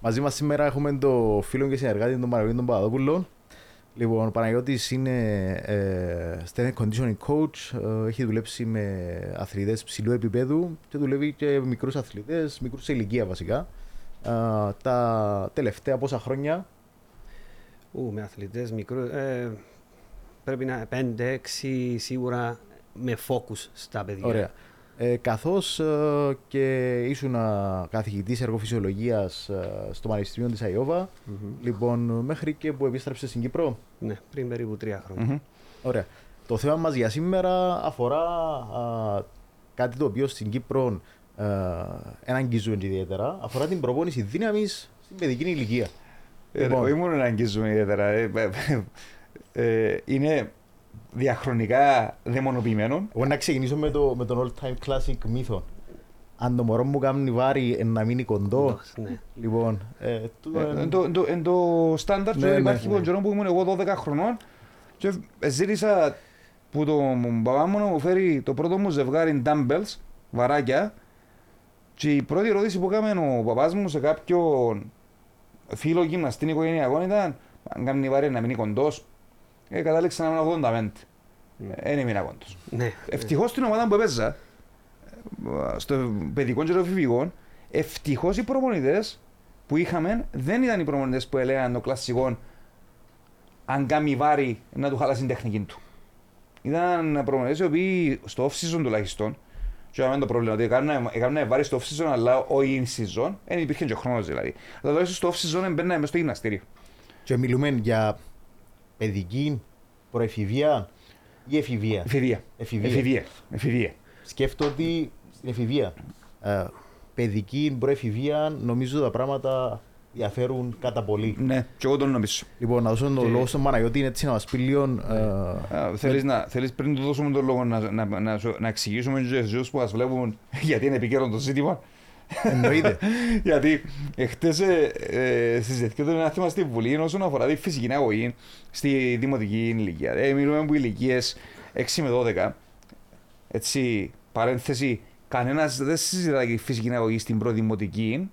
Μαζί μας σήμερα έχουμε το φίλο και συνεργάτη τον Παναγιώτη τον Παπαδόπουλο. Λοιπόν, ο Παναγιώτης είναι ε, strength conditioning coach, ε, έχει δουλέψει με αθλητές ψηλού επίπεδου και δουλεύει και με μικρούς αθλητές, μικρούς σε ηλικία βασικά. Ε, τα τελευταία πόσα χρόνια; Ου, με αθλητές μικρού, ε, πρέπει να είναι 5-6 σίγουρα με focus στα παιδιά. Ωραία. Ε, καθώς ε, και ήσουν καθηγητής εργοφυσιολογίας ε, στο Πανεπιστήμιο της αιωβα λοιπόν, μέχρι και που επίστρεψες στην Κύπρο. Ναι, πριν περίπου τρία χρόνια. Ωραία. Το θέμα μας για σήμερα αφορά κάτι το οποίο στην Κύπρο δεν αγγίζουμε ιδιαίτερα. Αφορά την προπόνηση δύναμης στην παιδική ηλικία. Ε, λοιπόν. Όχι μόνο να αγγίζουμε ιδιαίτερα. Είναι διαχρονικά δαιμονοποιημένο. Εγώ να ξεκινήσω με, το, με τον all time classic μύθο. Αν το μωρό μου κάνει βάρη να μείνει κοντό. Ναι. Λοιπόν, ε, εν το στάνταρτ ναι, υπάρχει ναι, ναι. που ήμουν εγώ 12 χρονών και ζήτησα που το μπαμπά μου να μου φέρει το πρώτο μου ζευγάρι dumbbells, βαράκια και η πρώτη ερώτηση που έκανε ο παπάς μου σε κάποιον φίλο γυμναστή οικογενειακό ήταν αν κάνει βάρη να μείνει κοντός ε, κατάληξα να είμαι 85. Δεν έμεινα κόντος. Ναι. Ευτυχώς στην ομάδα που έπαιζα, στο παιδικό και το εφηβικό, ευτυχώς οι προπονητές που είχαμε δεν ήταν οι προπονητές που έλεγαν το κλασικό αν κάνει βάρη να του χαλάσει την τεχνική του. Ήταν προπονητές οι οποίοι στο off-season τουλάχιστον και είχαμε το πρόβλημα ότι έκαναν βάρη στο off-season αλλά όχι in season, δεν υπήρχε και χρόνος δηλαδή. Αλλά τουλάχιστον στο off-season μπαίναμε μέσα στο γυμναστήριο. Και μιλούμε για παιδική, προεφηβεία ή εφηβεία; Εφηβεία. Εφηβεία. εφηβεία. εφηβεία. Σκέφτομαι ότι στην εφηβεία, ε, παιδική, προεφηβεία, νομίζω τα πράγματα διαφέρουν κατά πολύ. Ναι, και εγώ τον νομίζω. Λοιπόν, να δώσω τον λόγο στον Μαναγιώτη, είναι έτσι να μας πει λίγο... Ε, θέλεις, να, θέλεις πριν το δώσουμε τον λόγο να, να, να, να, να εξηγήσουμε στους που μας βλέπουν γιατί είναι επικαιρό το ζήτημα. Εννοείται. Γιατί εχθέ ε, ε, συζητήθηκε ένα θέμα στη Βουλή όσον αφορά τη φυσική αγωγή στη δημοτική ηλικία. Ε, μιλούμε από ηλικίες 6 με 12. Έτσι, παρένθεση, κανένας δεν συζητάει τη φυσική αγωγή στην προδημοτική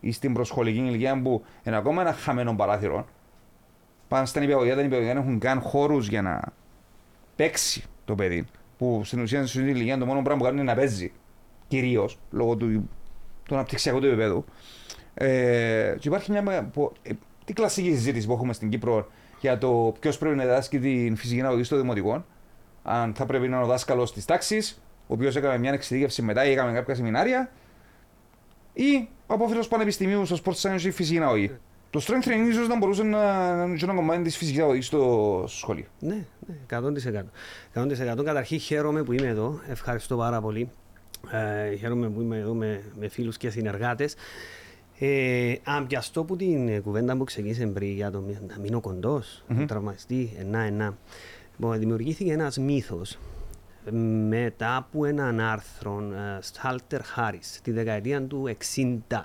ή στην προσχολική ηλικία που είναι ακόμα ένα χαμένο παράθυρο. Πάνε στα νηπιαγωγεία, τα νηπιαγωγεία δεν έχουν καν χώρους για να παίξει το παιδί. Που στην ουσία στην ηλικία το μόνο πράγμα που κάνουν είναι να παίζει. Κυρίως λόγω του του αναπτυξιακού του επίπεδου. Ε, και υπάρχει μια που, ε, τι κλασική συζήτηση που έχουμε στην Κύπρο για το ποιος πρέπει να διδάσκει την φυσική αναλογή στο δημοτικό. Αν θα πρέπει να είναι ο δάσκαλος της τάξης, ο οποίος έκανε μια εξειδίκευση μετά ή έκανε κάποια σεμινάρια, ή ο απόφυλος πανεπιστημίου στο Sport Science ή φυσική αναλογή. Το strength training ίσως να μπορούσε να είναι ένα κομμάτι της φυσικής αναλογή στο σχολείο. Ναι, ναι, 100%. 100%. Καταρχήν χαίρομαι που είμαι εδώ. Ευχαριστώ πάρα πολύ. Ε, χαίρομαι που είμαι εδώ με, με φίλους και συνεργάτες. Ε, αν πιαστώ από την κουβέντα που ξεκίνησε πριν για το να μείνω κοντός, mm-hmm. να τραυματιστεί, ενά, ενά. Λοιπόν, δημιουργήθηκε ένας μύθος μετά από έναν άρθρο Στάλτερ uh, Χάρις τη δεκαετία του 60,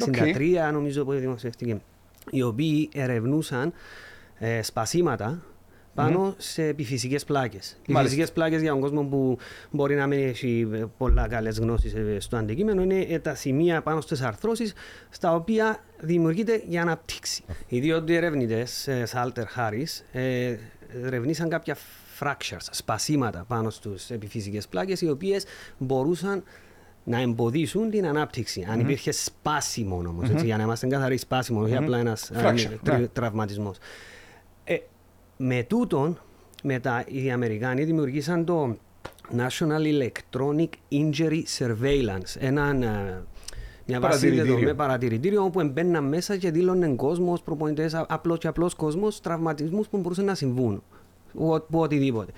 okay. 63 νομίζω που δημοσιεύτηκε, οι οποίοι ερευνούσαν ε, σπασίματα πάνω mm-hmm. σε επιφυσικές πλάκες. Επιφυσικές πλάκες για τον κόσμο που μπορεί να μην έχει πολλά καλές γνώσεις ε, στο αντικείμενο είναι ε, τα σημεία πάνω στις αρθρώσεις στα οποία δημιουργείται για αναπτύξη. Οι δύο ερευνητές, Σάλτερ Χάρις, ερευνήσαν κάποια fractures, σπασίματα πάνω στους επιφυσικές πλάκες οι οποίες μπορούσαν να εμποδίσουν την ανάπτυξη. Αν υπήρχε σπάσιμο όμως, mm-hmm. για να είμαστε καθαροί σπάσιμο, όχι απλά ένας ναι. τραυματισμός με τούτον, μετά οι Αμερικάνοι δημιουργήσαν το National Electronic Injury Surveillance, ένα, ε, μια βάση με παρατηρητήριο όπου έμπαιναν μέσα και δήλωνε κόσμος, προπονητές, απλός και απλός κόσμος, τραυματισμούς που μπορούσαν να συμβούν. Που οτιδήποτε.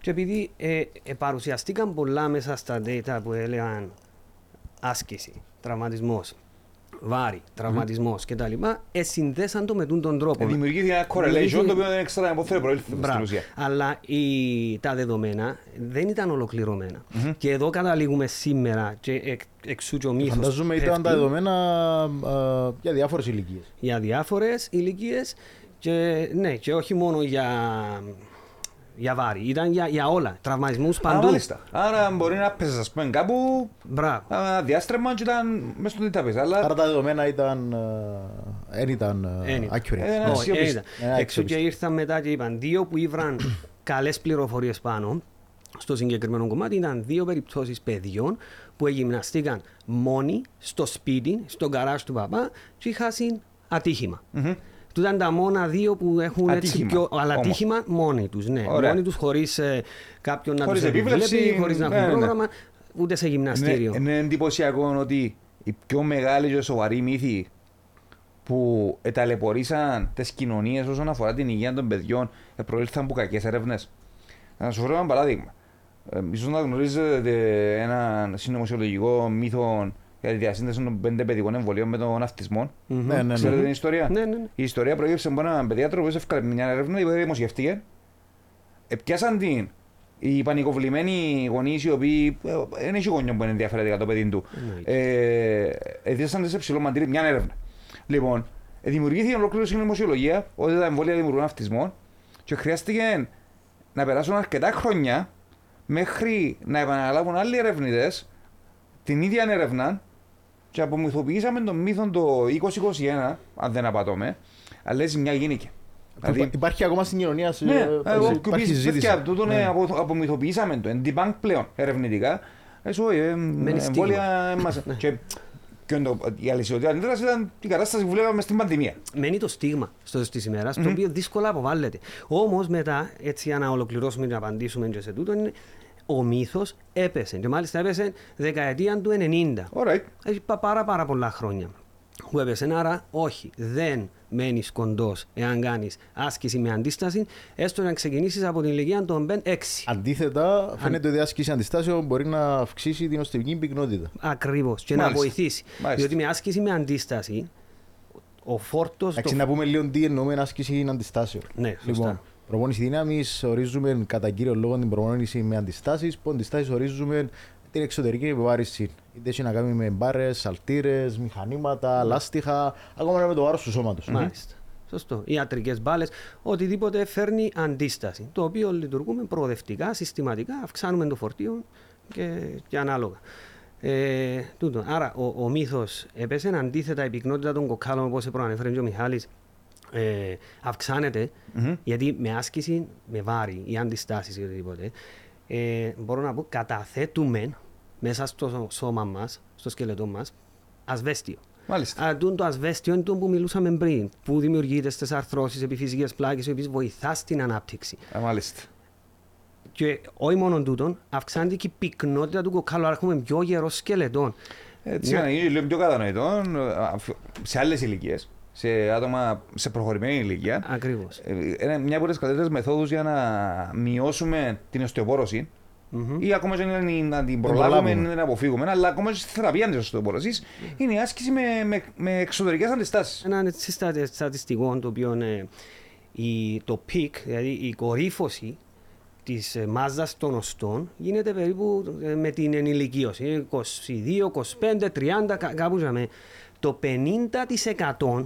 Και επειδή ε, ε, παρουσιαστήκαν πολλά μέσα στα data που έλεγαν άσκηση, τραυματισμός, βάρη, τραυματισμός mm. κτλ. Ε, συνδέσαν το με τον τρόπο. Ε, δημιουργήθηκε ένα correlation το οποίο δεν ήξερα από πού προήλθε στην ουσία. Αλλά η, τα δεδομένα δεν ήταν ολοκληρωμένα. Mm-hmm. Και εδώ καταλήγουμε σήμερα και εκ, εξού και ο μύθος. Φανταζούμε ήταν τα δεδομένα α, για διάφορες ηλικίες. Για διάφορες ηλικίες και, ναι, και όχι μόνο για για βάρη, ήταν για, για όλα. Τραυματισμούς Α, παντού. μάλιστα. Άρα μπορεί να πέσει, ας πούμε, κάπου Μπράβο. ένα διάστρεμα και ήταν μέσα στο τι τα πες. Αλλά Άρα τα δεδομένα ήταν. ε, δεν ήταν ε, Εν ήταν. accurate. Ε, ένα Όχι, αξιόπιστο. δεν ήταν. Ένα Εξού και αξιόπιστο. ήρθαν μετά και είπαν δύο που ήβραν καλές πληροφορίες πάνω στο συγκεκριμένο κομμάτι. Ήταν δύο περιπτώσεις παιδιών που εγυμναστήκαν μόνοι στο σπίτι, στο γκαράζ του παπά και είχαν ατύχημα. Μμμ. Του ήταν τα μόνα δύο που έχουν έτσι Ατύχημα, πιο. Αλλά όμως. ατύχημα μόνοι τους. Ναι. Ωραία. Μόνοι τους χωρίς κάποιον να Χωρίς τους επίβλεψη, επιβλέπει, χωρίς να ναι, έχουν ναι. πρόγραμμα, ούτε σε γυμναστήριο. Είναι, είναι εντυπωσιακό ότι οι πιο μεγάλοι και σοβαροί μύθοι που εταλαιπωρήσαν τις κοινωνίες όσον αφορά την υγεία των παιδιών ε, προήλθαν από κακές έρευνες. Να σου φέρω ένα παράδειγμα. Ε, ίσως να γνωρίζετε ένα συνωμοσιολογικό μύθο για τη διασύνδεση των πέντε παιδικών εμβολίων με τον αυτισμό. Μμμ. Ναι, ναι, Ξέρετε ναι. την ιστορία; Ναι, ναι, ναι. Η ιστορία προέκυψε από έναν παιδιάτρο που έφυγε μια έρευνα, η οποία δημοσιεύτηκε. Επιάσαν την οι πανικοβλημένοι γονείς, οι οποίοι ε, δεν έχει γονιό που είναι ενδιαφέρεται για το παιδί του. Εννοείται. Ε, Εδίασαν σε ψηλό μαντήρι μια έρευνα. Λοιπόν, ε, δημιουργήθηκε ολόκληρη συνωμοσιολογία ότι τα εμβόλια δημιουργούν αυτισμό και χρειάστηκε να περάσουν αρκετά χρόνια μέχρι να επαναλάβουν άλλοι ερευνητές την ίδια έρευνα και απομυθοποιήσαμε τον μύθο το 2021, αν δεν απατώμε, αλλά έτσι μια γίνηκε. Υπά- Υπάρχει ακόμα στην κοινωνία. σε- Ναι, ε, εγώ υπάρχει κουπί συζήτηση. και αυτό τον Ναι. ε, απο- απομυθοποιήσαμε το. Εν debunk πλέον ερευνητικά. Εσύ, όχι, ε, Μένει εμβόλια μας. Και και το- η αλυσιωτή αντίδραση ήταν η κατάσταση που βλέπαμε στην πανδημία. μένει το στίγμα στο τη ημέρα, το οποίο δύσκολα αποβάλλεται. Όμως μετά, έτσι για να ολοκληρώσουμε και να απαντήσουμε και σε τούτο, είναι ο μύθος έπεσε. Και μάλιστα έπεσε δεκαετία του 90. Alright. Έχει πα- πάρα, πάρα πολλά χρόνια που έπεσε. Άρα, όχι, δεν μένεις κοντός εάν κάνεις άσκηση με αντίσταση, έστω να ξεκινήσεις από την ηλικία των 6. Αντίθετα, φαίνεται ότι η άσκηση αντιστάσεων μπορεί να αυξήσει την οστευική πυκνότητα. Ακριβώς. Και να Μάλιστα. βοηθήσει. Μάλιστα. Διότι με άσκηση με αντίσταση, ο φόρτος. Εντάξει, να πούμε λίγο τι εννοούμε άσκηση αντιστάσεων. Ναι, σωστά. Λοιπόν, προπόνηση δύναμης ορίζουμε κατά κύριο λόγο την προπόνηση με αντιστάσεις. Που αντιστάσεις ορίζουμε την εξωτερική επιβάρηση. Είτε έχει να κάνει με μπάρες, σαλτήρες, μηχανήματα, λάστιχα, ακόμα και με το βάρος του σώματος. Μάλιστα. Σωστό. Ιατρικές μπάλες, οτιδήποτε φέρνει αντίσταση. Το οποίο λειτουργούμε προοδευτικά, συστηματικά, αυξάνουμε το φορτίο και, και ανάλογα. Ε, τούτο. Άρα ο, ο μύθος έπεσε. Αντίθετα, η πυκνότητα των κοκκάλων, όπως προανέφερε και ο Μιχάλης, ε, αυξάνεται Μμμ. γιατί με άσκηση, με βάρη ή αντιστάσεις ή οτιδήποτε, ε, μπορώ να πω καταθέτουμε μέσα στο σώμα μας, στο σκελετό μας, ασβέστιο. Μάλιστα. Α, τούτο το ασβέστιο είναι το που μιλούσαμε πριν, που δημιουργείται στις αρθρώσεις επί φυσικέ πλάκες, οι οποίες βοηθάς στην ανάπτυξη. Α, μάλιστα. Και όχι μόνο τούτον, αυξάνεται και η πυκνότητα του κοκκάλου, άρα έχουμε πιο γερό σκελετό. Έτσι, Ναι. για να γίνει λίγο πιο κατανοητό, ε, σε άλλες ηλικίες, σε άτομα σε προχωρημένη ηλικία, Ακριβώς. ε, είναι μια από τις καλύτερες μεθόδους για να μειώσουμε την οστεοπόρωση ή ακόμα και να, να την προλάβουμε προλάβουμε. ή να την αποφύγουμε, αλλά ακόμα και στη θεραπεία της οστεοπόρωσης είναι η άσκηση με, με, με εξωτερικές αντιστάσεις. Ένα έτσι στα- στατιστικό το οποίο είναι η, το peak, δηλαδή η κορύφωση της μάζας των οστών γίνεται περίπου ε, με την ενηλικίωση. 22, 25, 30, κα- κάπου ζαμε. Το 50%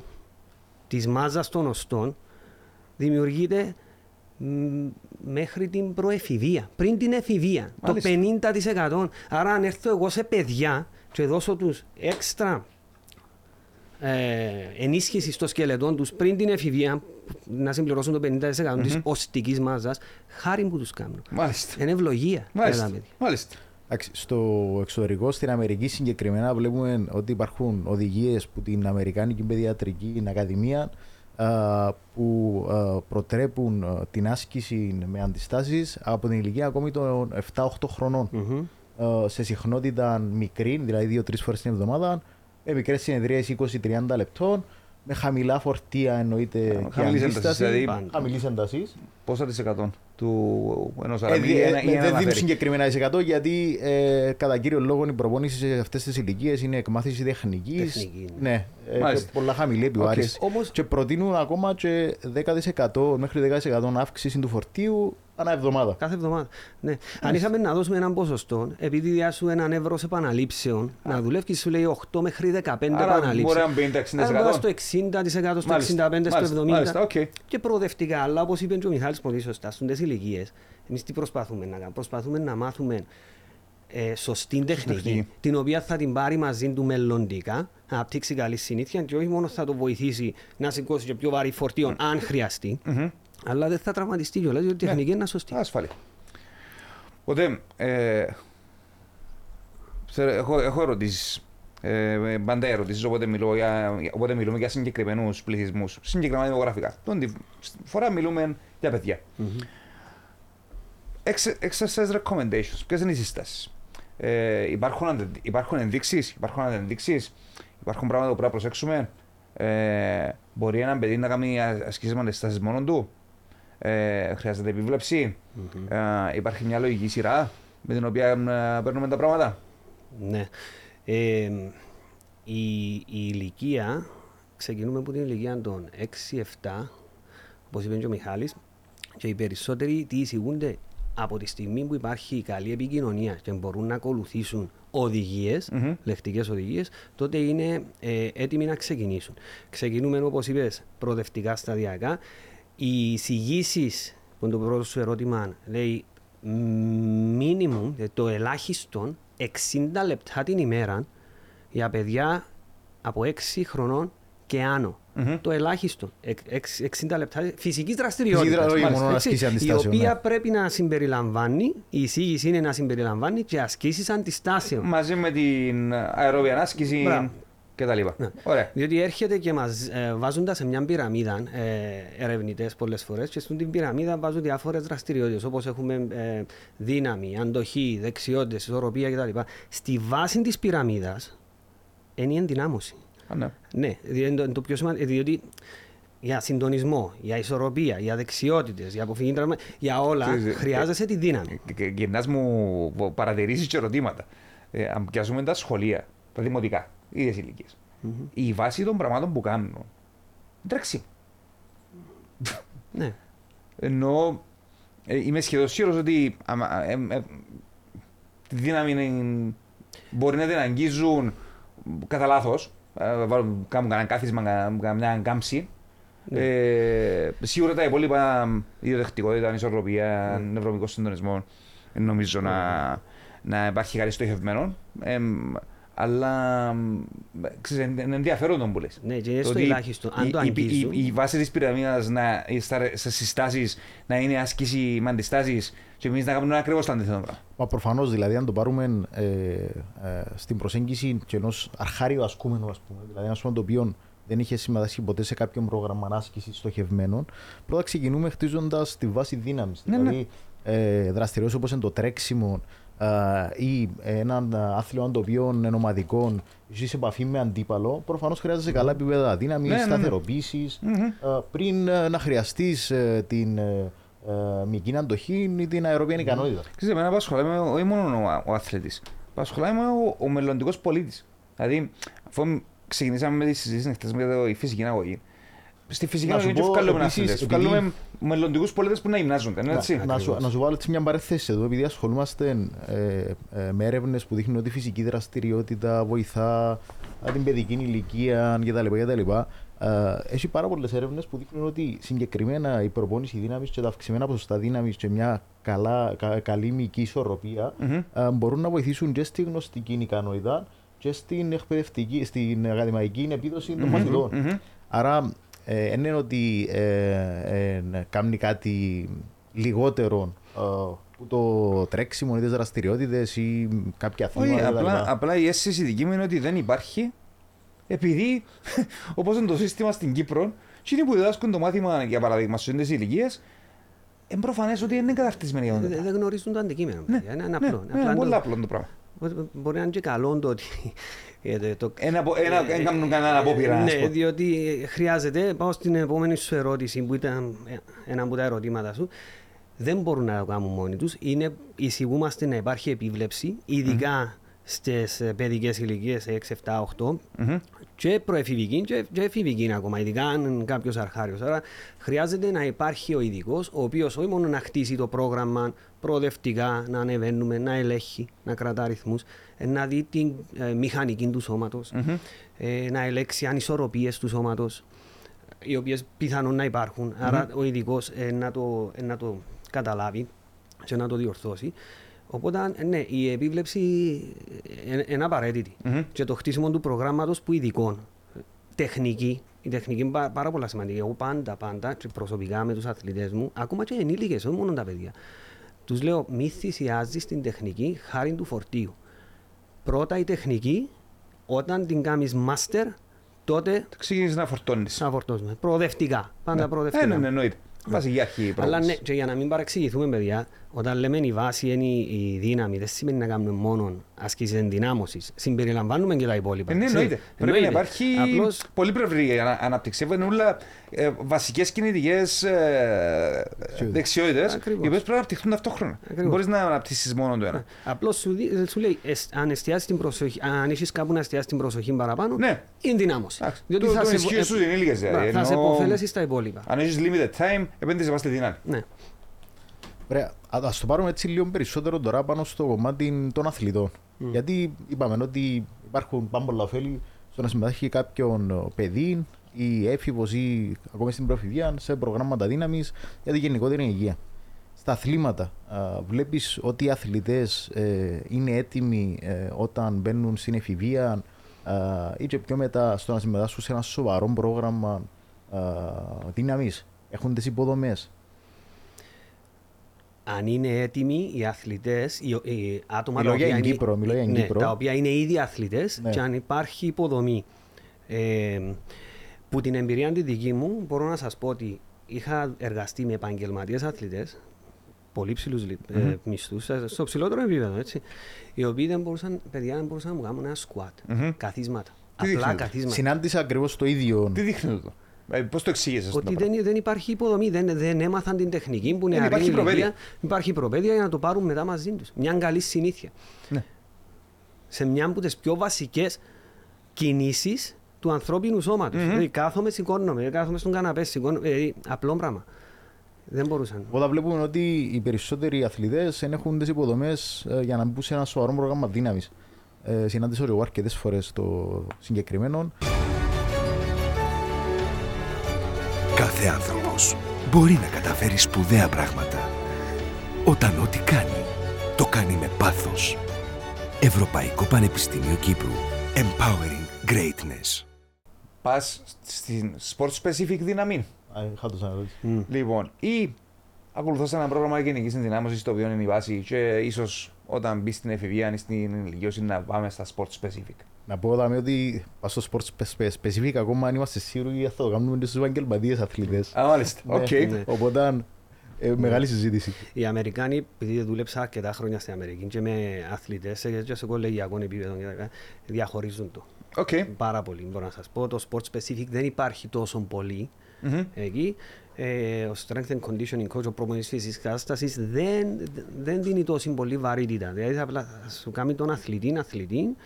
της μάζας των οστών δημιουργείται μ, μέχρι την προεφηβεία, πριν την εφηβεία. Μάλιστα. Το 50%. Άρα αν έρθω εγώ σε παιδιά και δώσω τους έξτρα ε, ενίσχυσης στο σκελετό τους πριν την εφηβεία να συμπληρώσουν το 50% της οστικής μάζας, χάρη που τους κάνουν. Μάλιστα. Είναι ευλογία. Μάλιστα. έλα, παιδί. Μάλιστα. Εντάξει, στο εξωτερικό, στην Αμερική συγκεκριμένα, βλέπουμε ότι υπάρχουν οδηγίες που την Αμερικάνικη Παιδιατρική Ακαδημία α, που α, προτρέπουν α, την άσκηση με αντιστάσεις από την ηλικία ακόμη των 7-8 χρονών. Μμμ. Α, σε συχνότητα μικρή, δηλαδή 2-3 φορές την εβδομάδα, με μικρές συνεδρίες 20-30 λεπτών, με χαμηλά φορτία εννοείται και χαμηλής έντασης, αντίσταση. δηλαδή. Πάντα. Χαμηλής έντασης. Πόσα της εκατό του ενός Ε, αραμή δι- ε, ή ένα- ε, ή ένα δεν δίνουν αναφέρει. συγκεκριμένα δισεκατό γιατί ε, κατά κύριο λόγο η προπόνηση σε αυτές τις ηλικίες είναι εκμάθηση τεχνικής. Τεχνική, Ναι, ε, και Μάλιστα. πολλά χαμηλή επιβάρηση. Όμως- Και προτείνουν ακόμα και 10% μέχρι 10% αύξηση του φορτίου ανά εβδομάδα. Κάθε εβδομάδα. Ναι. Αν είχαμε να δώσουμε έναν ποσοστό, επειδή διάσου έναν ευρώ επαναλήψεων, να δουλεύει σου λέει 8 μέχρι 15 Άρα μπορεί επαναλήψεις. να μπει 60%. Άρα μπορείς στο 60%, στο 65%, στο 70%. Μάλιστα, οκ. Και προοδευτικά, αλλά όπως είπε και ο Μιχάλης πολύ σωστά, στις ηλικίες, εμείς τι προσπαθούμε να κάνουμε; Προσπαθούμε να μάθουμε ε, σωστή τεχνική, τεχνική. την οποία θα την πάρει μαζί του μελλοντικά, να αναπτύξει καλή συνήθεια και όχι μόνο θα το βοηθήσει να σηκώσει και πιο βαρύ φορτίο, αν χρειαστεί, αλλά δεν θα τραυματιστεί κιόλας, διότι η τεχνική είναι σωστή. Ασφαλή. Οπότε, ε, ξέρω, έχω, έχω ερωτήσεις. Ε, πάντα ερωτήσεις, οπότε, μιλώ για, οπότε μιλούμε για συγκεκριμένους πληθυσμούς, συγκεκριμένα δημογραφικά. Τον τη φορά μιλούμε για παιδιά. Ex- exercise recommendations. Ποιες είναι οι συστάσεις; Ε, υπάρχουν, αντε- υπάρχουν ενδείξεις, υπάρχουν αντενδείξει, υπάρχουν πράγματα που πρέπει να προσέξουμε. Ε, μπορεί ένα παιδί να κάνει ασκήσεις με αντιστάσεις μόνο του; Ε, χρειάζεται επιβλέψη. Ε, υπάρχει μια λογική σειρά με την οποία ε, παίρνουμε τα πράγματα. Ναι. Ε, η, η ηλικία, ξεκινούμε από την ηλικία των 6-7, όπως είπε και ο Μιχάλης, και οι περισσότεροι τι εισηγούνται από τη στιγμή που υπάρχει η καλή επικοινωνία και μπορούν να ακολουθήσουν οδηγίες, Μμμ. λεκτικές οδηγίες, τότε είναι ε, έτοιμοι να ξεκινήσουν. Ξεκινούμε, όπως είπες, προοδευτικά σταδιακά. Οι εισηγήσεις, που είναι το πρώτο σου ερώτημα, λέει minimum, ε, το ελάχιστο 60 λεπτά την ημέρα για παιδιά από 6 χρονών και άνω. Μμμ. Το ελάχιστο. Εκ- εξ- 60 λεπτά φυσικής δραστηριότητας. δραστηριότητα, όχι μόνο ασκήσεις Η αντιστάσεων, οποία ναι. πρέπει να συμπεριλαμβάνει, η εισήγηση είναι να συμπεριλαμβάνει και ασκήσεις αντιστάσεων. Μαζί με την αερόβια ανάσκηση Μπράβο. κτλ. Ναι. Ωραία. Διότι έρχεται και μας ε, βάζουν τα σε μια πυραμίδα ε, ερευνητές πολλές φορές και στην πυραμίδα βάζουν διάφορες δραστηριότητες όπως έχουμε ε, δύναμη, αντοχή, δεξιότητες, ισορροπία κτλ. Στη βάση της πυραμίδας είναι η ενδυνάμωση. Α, ναι. Ναι, δι- είναι το, είναι το πιο σημαντικό. Διότι για συντονισμό, για ισορροπία, για δεξιότητες, για αποφυγή τραυμα, για όλα Ξέρεις, ε, χρειάζεσαι τη δύναμη. Γυρνάς μου παρατηρήσεις και ερωτήματα. Ε, αν πιάσουμε τα σχολεία, τα δημοτικά, ίδιε ηλικίες. Η βάση των πραγμάτων που κάνουν είναι τρέξιμο. Ναι. Ενώ ε, είμαι σχεδόν σίγουρος ότι άμα, ε, ε, τη δύναμη είναι- μπορεί να την αγγίζουν κατά λάθος. Κάνουν κανένα κάθισμα, κάνουν μια κάμψη. Ε, σίγουρα τα υπόλοιπα, η ιδιοδεχτικότητα, η ισορροπία, νευρομικός συντονισμός, ε, νομίζω να, να υπάρχει κάτι στοχευμένο. Ε, αλλά ε, ξέρεις, είναι είναι ενδιαφέρον το που λες. Ναι, και είναι Το στο ότι ελάχιστο. Αν η- το η- η, αγγίζουν. η, βάση της πυραμίδας να στι συστάσεις να είναι άσκηση με αντιστάσει και εμείς να κάνουμε ακριβώς το αντίθετο πράγμα. Μα προφανώς δηλαδή, αν το πάρουμε ε, ε, στην προσέγγιση και ενός αρχάριου ασκούμενου, ας πούμε, δηλαδή ένας το οποίο δεν είχε συμμετάσχει ποτέ σε κάποιο πρόγραμμα άσκηση στοχευμένων, πρώτα ξεκινούμε χτίζοντας τη βάση δύναμης. Ναι, δηλαδή, ε, δραστηριότητες όπως είναι το τρέξιμο ε, ή έναν άθλημα το οποίο είναι ομαδικό, ζει σε επαφή με αντίπαλο, προφανώς χρειάζεσαι καλά επίπεδα δύναμης, Ναι, ναι, ναι. σταθεροποίησης, ε, πριν ε, να χρειαστείς την ε, ε, μυϊκή αντοχή ή την αεροπία ικανότητα. Ξέρετε, εμένα απασχολάει με όχι μόνο ο, ο αθλητής. Απασχολάει με ο, ο μελλοντικός πολίτης. Δηλαδή, αφού ξεκινήσαμε με τη συζήτηση χθες με τη φυσική αγωγή, στη φυσική Να σου αγωγή και πω, βγάλουμε επίσης, αθλητέ. επειδή- Βγάλουμε μελλοντικούς πολίτες που να γυμνάζονται. Είναι έτσι. Να, να, σου, να σου βάλω έτσι μια παρέθεση εδώ, επειδή ασχολούμαστε ε, ε, με έρευνες που δείχνουν ότι η φυσική δραστηριότητα βοηθά α, την παιδική ηλικία κτλ. κτλ. Ε, έχει πάρα πολλές έρευνες που δείχνουν ότι συγκεκριμένα η προπόνηση δύναμης και τα αυξημένα ποσοστά δύναμης και μια καλά, κα, καλή μυϊκή ισορροπία Μμμ. ε, μπορούν να βοηθήσουν και στη γνωστική ικανότητα και στην εκπαιδευτική, στην ακαδημαϊκή επίδοση των μαθητών. μμμ. Άρα, ε, δεν είναι ότι ε, ε, ε, κάνει κάτι λιγότερο ε, που το τρέξιμο ή τις δραστηριότητες ή κάποια Όχι, αθλήματα. απλά, κτλ. απλά η αίσθηση δική μου είναι ότι δεν υπάρχει επειδή όπως είναι το σύστημα στην Κύπρο, εκείνοι που διδάσκουν το μάθημα για παράδειγμα στι ίδιε ηλικίες, είναι προφανές ότι δεν είναι καταρτισμένοι για Δεν αυτό. δεν γνωρίζουν το αντικείμενο. Ναι, παιδιά. Είναι ναι, απλό. ναι, Απλά πολύ το- απλό το πράγμα. Μπορεί να είναι και καλό το ότι. ε, το- Ένα, απο- ένα, δεν κάνουν κανένα απόπειρα. να σου Ναι, πω. διότι χρειάζεται, πάω στην επόμενη σου ερώτηση που ήταν ε, ένα από τα ερωτήματα σου. Δεν μπορούν να το κάνουν μόνοι τους. Εισηγούμαστε να υπάρχει επίβλεψη, ειδικά στις παιδικές ηλικίες 6, 7, 8. Μμμ. Και προεφηβική και, και εφηβική ακόμα, ειδικά αν κάποιος αρχάριος. Άρα χρειάζεται να υπάρχει ο ειδικός, ο οποίος όχι μόνο να χτίσει το πρόγραμμα προοδευτικά, να ανεβαίνουμε, να ελέγχει, να κρατά αριθμού, να δει την ε, μηχανική του σώματος, ε, να ελέγξει ανισορροπίες του σώματος, οι οποίες πιθανόν να υπάρχουν. Άρα ο ειδικός ε, να, το, ε, να το καταλάβει και να το διορθώσει. Οπότε, ναι, η επίβλεψη είναι απαραίτητη. Μμμ. Και το χτίσιμο του προγράμματος που ειδικών. Τεχνική. Η τεχνική είναι πα- πάρα πολύ σημαντική. Εγώ πάντα, πάντα, και προσωπικά με τους αθλητές μου, ακόμα και ενήλικες, όχι μόνο τα παιδιά, τους λέω μη θυσιάζεις την τεχνική χάρη του φορτίου. Πρώτα η τεχνική, όταν την κάνεις master, τότε Ξεκίνησε να φορτώνεις. να φορτώσουμε. Προοδευτικά. Πάντα προοδευτικά. Ε, ναι, ναι, εννοείται. Βασική αρχή. Αλλά ναι, πρόκληση. και για να μην παρεξηγηθούμε, παιδιά, όταν λέμε η βάση είναι η, η δύναμη, δεν σημαίνει να κάνουμε μόνο ασκήσει ενδυνάμωσης. Συμπεριλαμβάνουμε και τα υπόλοιπα. Ε, ναι, Ξέρεις, εννοείται. Πρέπει να εννοείται. υπάρχει Απλώς, πολύ πλευρή ανα- ανάπτυξη. Είναι όλα ε, βασικές κινητικές ε, δεξιότητες, οι Ακριβώς. οποίες πρέπει να αναπτυχθούν ταυτόχρονα. Δεν Ακριβώς. μπορείς να αναπτύσσεις μόνο το ένα. απλώς σου, δι- σου λέει, εσ- αν, εστιάσεις την προσοχή, αν έχεις κάπου να εστιάσεις την προσοχή παραπάνω, Ναι. είναι δυνάμωση. Εντάξει, Διότι το- θα το σε, ισχύει στους ενήλικες, δηλαδή, θα σε ενώ- υποφέλεσαι στα υπόλοιπα. Αν έχεις limited time, επένδυσες πα στη δύναμη. Ναι. Ωραία. Α ας το πάρουμε έτσι λίγο περισσότερο τώρα πάνω στο κομμάτι των αθλητών. Γιατί είπαμε ότι υπάρχουν πάρα πολλά ωφέλη στο να συμμετέχει κάποιον ε, παιδί ή έφηβος ή ακόμη στην προφηβεία σε προγράμματα δύναμης για τη γενικότερη υγεία. Στα αθλήματα, βλέπεις ότι οι αθλητές είναι έτοιμοι ε, όταν μπαίνουν στην εφηβεία α, ή και πιο μετά στο να συμμετάσχουν σε ένα σοβαρό πρόγραμμα δύναμης; Έχουν τις υποδομές. αν είναι έτοιμοι οι αθλητές, οι, οι άτομα Μιλώ τα για οποία, την είναι, Κύπρο, μιλώ για την ναι, Κύπρο. τα οποία είναι ήδη αθλητές Ναι. και αν υπάρχει υποδομή. Ε, που την εμπειρία τη δική μου μπορώ να σας πω ότι είχα εργαστεί με επαγγελματίες αθλητές, πολύ ψηλούς ε, μισθούς, στο ψηλότερο επίπεδο, έτσι, οι οποίοι δεν μπορούσαν, παιδιά, δεν μπορούσαν να μου κάνουν ένα σκουάτ, καθίσματα. Τι Απλά δείχνει, καθίσματα. Συνάντησα ακριβώς το ίδιο. Τι δείχνει το. Πώς το εξήγησες αυτό. Ότι το πράγμα; δεν, δεν υπάρχει υποδομή, δεν, δεν έμαθαν την τεχνική που είναι Δεν υπάρχει αρκετή προπαίδεια. ηλικία. Υπάρχει προπαίδεια για να το πάρουν μετά μαζί τους. Μια καλή συνήθεια. Ναι. Σε μια από τις πιο βασικές κινήσεις του ανθρώπινου σώματος. Δηλαδή κάθομαι, σηκώνομαι, κάθομαι στον καναπέ, σηκώνομαι. Δηλαδή, απλό πράγμα. Δεν μπορούσαν. Όταν βλέπουμε ότι οι περισσότεροι αθλητές δεν έχουν τις υποδομές για να μπουν σε ένα σοβαρό πρόγραμμα δύναμης. Ε, συνάντησα εγώ αρκετές φορές το συγκεκριμένο. Κάθε άνθρωπος μπορεί να καταφέρει σπουδαία πράγματα όταν ό,τι κάνει το κάνει με πάθος. Ευρωπαϊκό Πανεπιστήμιο Κύπρου. Empowering Greatness. Πας στην sport specific δύναμη; Α, Είχα το σαν ερώτηση. Λοιπόν, ή ακολουθώ ένα πρόγραμμα γενικής ενδυνάμωσης το οποίο είναι η βάση και ίσως όταν μπεις στην εφηβεία ή στην ενηλικίωση να πάμε στα sport specific. Να πω δαμέ ότι πας στο sport spe- spe- specific ακόμα αν είμαστε σίγουροι θα το κάνουμε και στους επαγγελματίες αθλητές. Α, μάλιστα. Οκ. ναι. Οπότε ε, μεγάλη συζήτηση. Οι Αμερικάνοι, επειδή δούλεψα αρκετά χρόνια στην Αμερική και με αθλητές και σε κολεγιακό επίπεδο, και τα- διαχωρίζουν το. Οκ. Πάρα πολύ, μπορώ να σας πω. Το sport specific δεν υπάρχει τόσο πολύ Μμμ. εκεί. Ε, ο strength and conditioning coach, ο προπονητής φυσικής κατάστασης δεν, δεν δίνει τόση πολύ βαρύτητα. Δηλαδή θα απλά θα σου κάνει τον αθλητή, αθλητή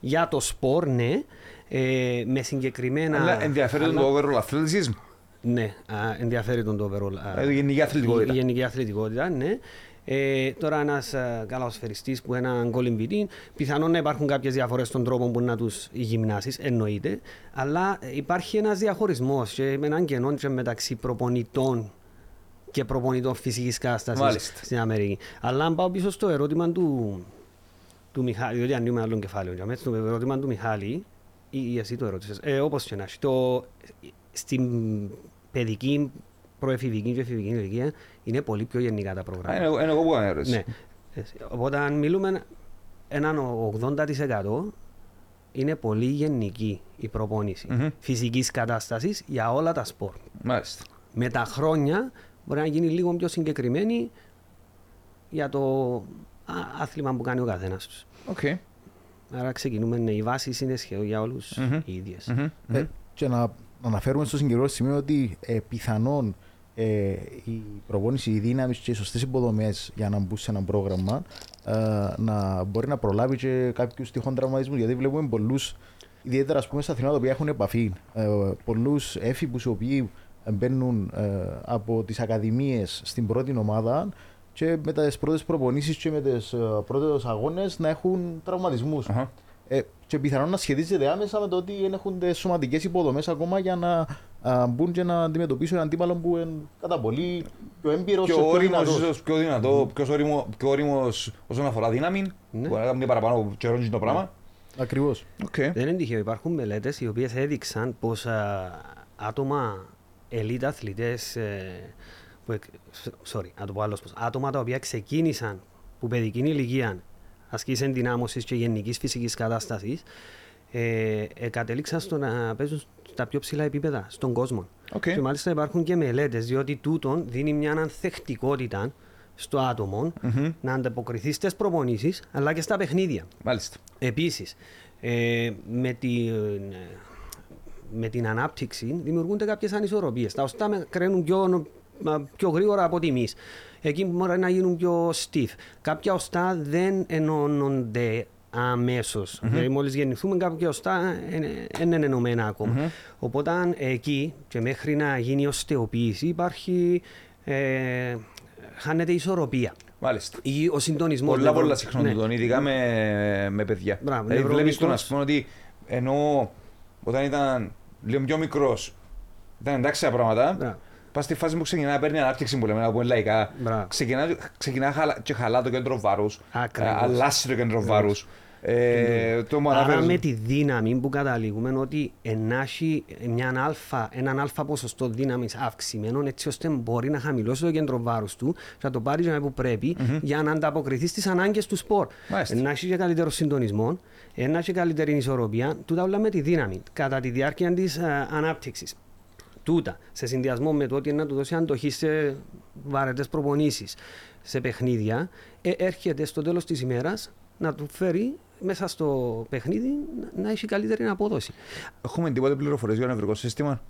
για το σπορ, ναι, ε, με συγκεκριμένα... Αλλά ενδιαφέρει τον αλλά- το overall athleticism. Ναι, α, ενδιαφέρει τον το overall. α, Ε, η γενική αθλητικότητα. Η γενική αθλητικότητα, ναι. Ε, τώρα ένας καλαοσφαιριστή που έναν κολυμβητή, πιθανόν να υπάρχουν κάποιες διαφορές στον τρόπο που να τους γυμνάσεις, εννοείται. Αλλά υπάρχει ένας διαχωρισμός και με έναν κενό και μεταξύ προπονητών και προπονητών φυσικής κατάστασης Μάλιστα. στην Αμερική. Αλλά αν πάω πίσω στο ερώτημα του, του Μιχάλη, διότι ανοίγουμε άλλο κεφάλαιο, για μένα, στο ερώτημα του Μιχάλη, ή, ή εσύ το ερώτησες, ε, όπως και να έχει, το, στην παιδική, προεφηβική και εφηβική ηλικία είναι πολύ πιο γενικά τα Α, προγράμματα. Είναι είναι εγώ που έκανα ερώτηση. Ναι. Οπότε αν μιλούμε έναν 80% είναι πολύ γενική η προπόνηση Μμμ. φυσικής κατάστασης για όλα τα σπορ. Μάλιστα. Με τα χρόνια μπορεί να γίνει λίγο πιο συγκεκριμένη για το α, άθλημα που κάνει ο καθένας τους. Οκ. Άρα ξεκινούμε, ναι, οι βάσεις είναι σχεδόν για όλους Μμμ. οι ίδιες. Μμμ. Ε, και να, να αναφέρουμε στο συγκεκριμένο σημείο ότι ε, πιθανόν ε, η προπόνηση, η δύναμη και οι σωστές υποδομές για να μπουν σε ένα πρόγραμμα ε, να μπορεί να προλάβει και κάποιους τυχόν τραυματισμούς. Γιατί βλέπουμε πολλούς ιδιαίτερα ας πούμε στα αθλήματα τα οποία έχουν επαφή. Ε, Πολλούς έφηβους οι οποίοι μπαίνουν ε, από τις ακαδημίες στην πρώτη ομάδα και με τις πρώτες προπονήσεις και με τις πρώτες αγώνες να έχουν τραυματισμούς. Αχα. Ε, και πιθανόν να σχετίζεται άμεσα με το ότι δεν έχουν τις σωματικές υποδομές ακόμα για να α, μπουν και να αντιμετωπίσουν έναν αντίπαλο που είναι κατά πολύ πιο έμπειρος και Πιο πιο ώριμος, δυνατός. ίσως πιο δυνατό, πιο ώριμο- πιο ώριμος όσον αφορά δύναμη. Ναι. Μπορεί να κάνει παραπάνω από καιρό και το πράγμα. Ακριβώς. Οκ. Δεν είναι τυχαίο. Υπάρχουν μελέτες οι οποίες έδειξαν πως άτομα elite αθλητές. Sorry, να το πω αλλώς πώς. Άτομα τα οποία ξεκίνησαν που παιδική ηλικία άσκηση ενδυνάμωσης και γενικής φυσικής κατάστασης ε, ε, κατέληξαν στο να παίζουν στα πιο ψηλά επίπεδα στον κόσμο. Οκ. Και μάλιστα υπάρχουν και μελέτες, διότι τούτον δίνει μια ανθεκτικότητα στο άτομο να ανταποκριθεί στις προπονήσεις αλλά και στα παιχνίδια. Μάλιστα. Επίσης, ε, με, την, ε, με την ανάπτυξη δημιουργούνται κάποιες ανισορροπίες. Τα οστά με κραίνουν πιο, νο- μα, πιο γρήγορα από ότι εμείς. Εκεί μπορεί να γίνουν πιο stiff. Κάποια οστά δεν ενώνονται αμέσως. Δηλαδή μόλις γεννηθούμε κάποια οστά δεν είναι ενωμένα ακόμα. Οπότε εκεί και μέχρι να γίνει η οστεοποίηση υπάρχει... Ε, χάνεται η ισορροπία. Μάλιστα. Ή ο συντονισμός. Πολλά πολλά συχνό ναι. τούτον, ειδικά με, με παιδιά. Μπράβο, δηλαδή βλέπεις τον νευρομυκρός. ας πούμε ότι ενώ όταν ήταν λίγο πιο μικρός ήταν εντάξει τα πράγματα, Μπράβο. Πας στη φάση που ξεκινά να παίρνει ανάπτυξη που λέμε, να πούμε λαϊκά, Μπράβο. ξεκινά, ξεκινά χαλα, και χαλά το κέντρο βάρους, Ακριβώς. ε, αλλάσει το κέντρο βάρους. Ε, το μου Άρα αναφέρεις- με τη δύναμη που καταλήγουμε ότι ενάχει μια αλφα, έναν αλφα ποσοστό δύναμης αυξημένο έτσι ώστε μπορεί να χαμηλώσει το κέντρο βάρους του και να το πάρει για που πρεπει για να ανταποκριθείς στις ανάγκες του σπορ. Μάλιστα. Να έχει και καλύτερο συντονισμό, να έχει καλύτερη ισορροπία, τούτα όλα με τη δύναμη κατά τη διάρκεια της ανάπτυξης. Τούτα, σε συνδυασμό με το ότι να του δώσει αντοχή σε βαρετές προπονήσεις, σε παιχνίδια, ε, έρχεται στο τέλος της ημέρας να του φέρει μέσα στο παιχνίδι να- να έχει καλύτερη απόδοση. Έχουμε τίποτε πληροφορίες για το νευρικό σύστημα;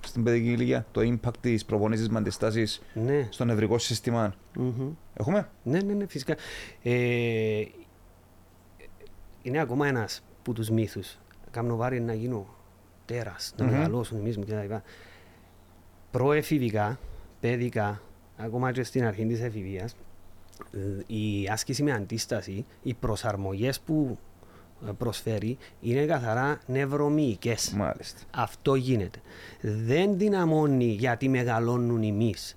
Στην παιδική ηλικία, το impact της προπονήσης με αντιστάσεις Ναι. στο νευρικό σύστημα; Μμμ. Έχουμε; Ναι, ναι, ναι, φυσικά. Ε, είναι ακόμα ένας από τους μύθους. Κάνω βάρη να γίνω τέρας, να Μμμ. μεγαλώσουν εμεί κτλ. Προεφηβικά, παιδικά, ακόμα και στην αρχή της εφηβείας, η άσκηση με αντίσταση, οι προσαρμογές που ε, προσφέρει είναι καθαρά νευρομυϊκές. Μάλιστα. Αυτό γίνεται. Δεν δυναμώνει γιατί μεγαλώνουν οι μυς.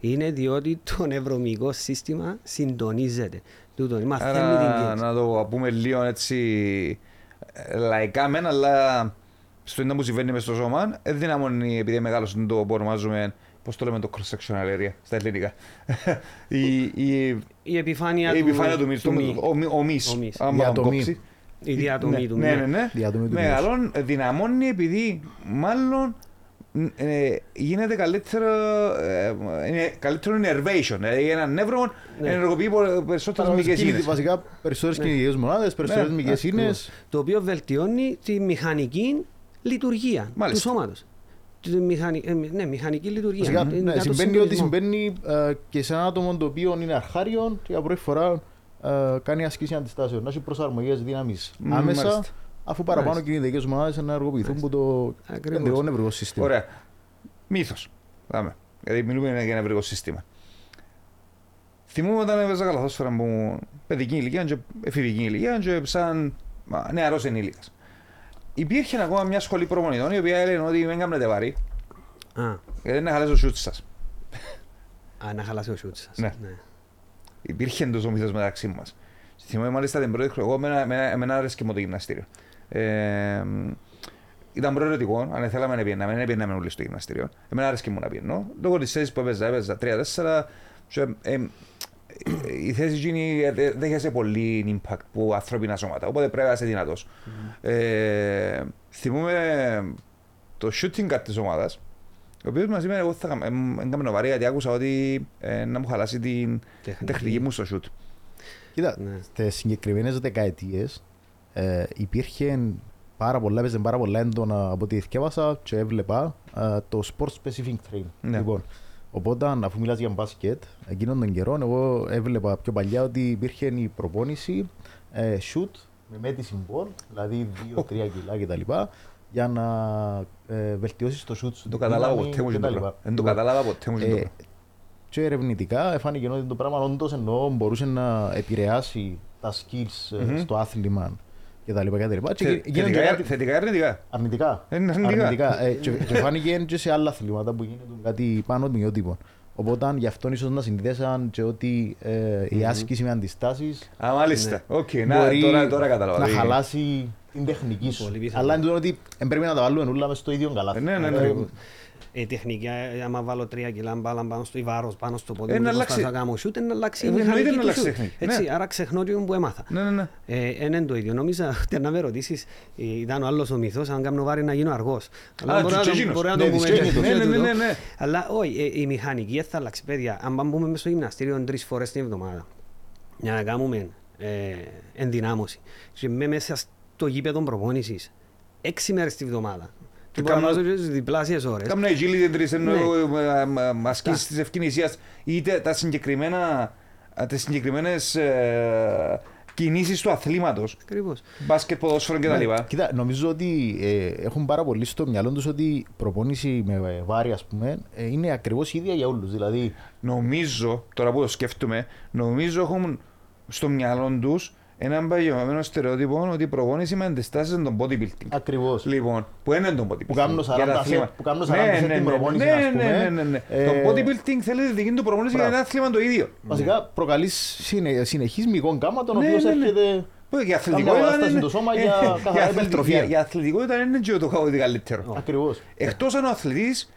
Είναι διότι το νευρομυϊκό σύστημα συντονίζεται. Τούτο, μαθαίνει την Άρα κίνηση. να το πούμε λίγο έτσι ε, λαϊκά μεν, αλλά στο ίδιο που συμβαίνει μες στο σώμα, δεν δυναμώνει επειδή μεγάλωσε το που ονομάζουμε, πώς το λέμε το cross-sectional area στα ελληνικά. η, η, Η επιφάνεια, η επιφάνεια του μυς, το- μυ. ο, μυ- ο μυς, Ο μυς. άμα Διατομή. κόψει. Η διατομή ναι, του Ναι, μυς. ναι, ναι. Διατομή του Μεγαλών, δυναμώνει επειδή μάλλον ε, γίνεται καλύτερο, ε, είναι καλύτερο innervation. Δηλαδή ένα νεύρο Ναι. ενεργοποιεί πο- περισσότερες μυϊκές Κινητή- ίνες. Βασικά περισσότερες κινητικές μονάδες, περισσότερες Ναι, μικρέ ίνες. Το οποίο βελτιώνει τη μηχανική λειτουργία Μάλιστα. του σώματος. Τη μηχανη- ε, ναι, μηχανική λειτουργία. Βασικά, Είναι ναι, για το συμβαίνει ότι συντονισμό. συμβαίνει ε, και σε ένα άτομο το οποίο είναι αρχάριο και για πρώτη φορά ε, κάνει ασκήσεις αντιστάσεων. Να έχει προσαρμογές δύναμη Μ, άμεσα, μάλιστα. αφού παραπάνω Μάλιστα. κινητικέ ομάδε να ενεργοποιηθούν από το Ακριβώς. κεντρικό νευρικό σύστημα. Ωραία. Μύθος. Δάμε. Γιατί μιλούμε για νευρικό σύστημα. Θυμούμαι όταν έπαιζα καλαθόσφαιρα μου παιδική ηλικία και εφηβική ηλικία και σαν μα, νεαρός ενήλικας. Υπήρχε ακόμα μια σχολή προπονητών η οποία έλεγε ότι δεν κάνετε βαρύ Α, γιατί δεν χαλάσει το σούτ σας. α, να χαλάσει ο σούτ σας. Ναι. Υπήρχε εντός ο μύθος μεταξύ μας. Θυμάμαι μάλιστα την πρώτη χρονιά, εγώ εμένα- εμένα εμένα άρεσε μου το γυμναστήριο. Ε, ήταν προαιρετικό, αν θέλαμε να πιέναμε, δεν πιέναμε όλοι στο γυμναστήριο. Εμένα άρεσε μου να πιένω. Λόγω της θέσης που έπαιζα, έπαιζα 3-4. Και, ε, ε, η θέση εκείνη ε, δεν είχε πολύ impact που ανθρώπινα σώματα, οπότε πρέπει να είσαι δυνατός. Ε, θυμούμαι το shooting guard της ομάδας, ο οποίος μας είπε εγώ θα έκανα- ε, έκαμε βαρύ γιατί άκουσα ότι ε, να μου χαλάσει την Τεχνική. τεχνική μου στο shoot. Κοίτα, Ναι. στι συγκεκριμένες δεκαετίες ε, υπήρχε πάρα πολλά, έπαιζε πάρα πολλά έντονα από ό,τι διαβάσα και έβλεπα ε, το sport specific train. Ναι. Λοιπόν, οπότε αφού μιλάς για μπάσκετ, εκείνον τον καιρό εγώ έβλεπα πιο παλιά ότι υπήρχε η προπόνηση ε, shoot με μέτηση μπολ, δηλαδή 2-3 κιλά κτλ. για να ε, βελτιώσεις το σουτ σου. Δεν το κατάλαβα δύναμη ποτέ μου. κτλ. το πράγμα. Δεν το Λοιπόν, κατάλαβα ποτέ μου. ε, το πράγμα. και ερευνητικά εφάνηκε ότι το πράγμα όντως εννοώ μπορούσε να επηρεάσει τα skills ε, Μμμ. στο άθλημα κτλ. κτλ. Και Θε- γίνονται θετικά- κάτι- Θετικά ή αρνητικά; Αρνητικά. Ε, Είναι αρνητικά. Ε, και, και φάνηκε και σε άλλα αθλήματα που γίνεται κάτι πάνω των μυότυπων. Οπότε γι' αυτό ίσως να συνδέσαν και ότι ε, η άσκηση με αντιστάσεις Α, μάλιστα. Οκ, να, μπορεί τώρα, τώρα κατάλαβα. να Δηλαδή, χαλάσει την τεχνική σου. Πολύ πιθανό. Αλλά είναι το ότι δεν πρέπει να τα βάλουμε όλα μες στο ίδιο καλάθι. Ε, ναι, ναι, ναι. Ε, Η τεχνική, ε, άμα βάλω τρία κιλά μπάλα πάνω στο βάρος, πάνω στο πόδι Ε, μου, να και αλλάξει. προσπαθώ να κάνω shoot, είναι να αλλάξει η Ε, εννοείται μηχανική να του αλλάξει shoot. τεχνική. Έτσι, Ναι. άρα ξεχνώ τι που έμαθα. Ναι, ναι, ναι. Ε, είναι το ίδιο. Νόμιζα ότι να με ρωτήσεις, ε, ήταν ο άλλος ο μυθός, αν κάνω βάρη να γίνω αργός. Αλλά Α, μπορεί να και το- εκείνος. μπορεί να Ναι, το πούμε δυσκένει και το. και Ναι, ναι, τούτο. ναι, ναι. Αλλά όχι, ε, η μηχανική δεν θα αλλάξει. Παιδιά, αν πάμε μπούμε μες στο γυμναστήριο τρεις φορές την εβδομάδα, για να κάνουμε ε, ενδυνάμωση, και με μέσα στο γήπεδο προπόνησης, έξι μέρες τη εβδομάδα, και Και μπορώ να κάνω- βάζω και τις διπλάσιες ώρες. Κάμουν agility τρεις ενώ Ναι. ε, ε, ασκήσεις της ευκαινησίας είτε τα συγκεκριμένα ε, τις συγκεκριμένες ε, κινήσεις του αθλήματος Ακριβώς. μπάσκετ, ποδόσφαιρο ναι, κτλ. Κοίτα, νομίζω ότι ε, έχουν πάρα πολύ στο μυαλό τους ότι η προπόνηση με ε, βάρη, ας πούμε, ε, είναι ακριβώς ίδια για όλους. Δηλαδή, Νομίζω, τώρα που το σκέφτομαι, νομίζω έχουν στο μυαλό τους έναν παγιωμένο στερεότυπο ότι η προπόνηση με αντιστάσεις είναι το bodybuilding. ακριβώς. Λοιπόν, που είναι το bodybuilding. Που κάνουν για 40 τα αθλήματα. set- που κάνουν 40 Ναι, set ναι, την ναι, προπόνηση, ναι, ας ναι, πούμε. ναι, ναι, ναι. Ε, Το bodybuilding θέλει τη δική του προπόνηση για Μπράβο. ένα άθλημα το ίδιο. Βασικά προκαλείς συνε, συνεχή μηγόν κάμα, τον Ναι, οποίος ναι, ναι. έρχεται. Που Η Κάμια αθλητικότητα βάσταση είναι- στο σώμα ε, για η καθαρά αθλητικότητα- υπερτροφία. Η αθλητικότητα είναι και το κάτι καλύτερο. Ακριβώς. Εκτός αν ο αθλητής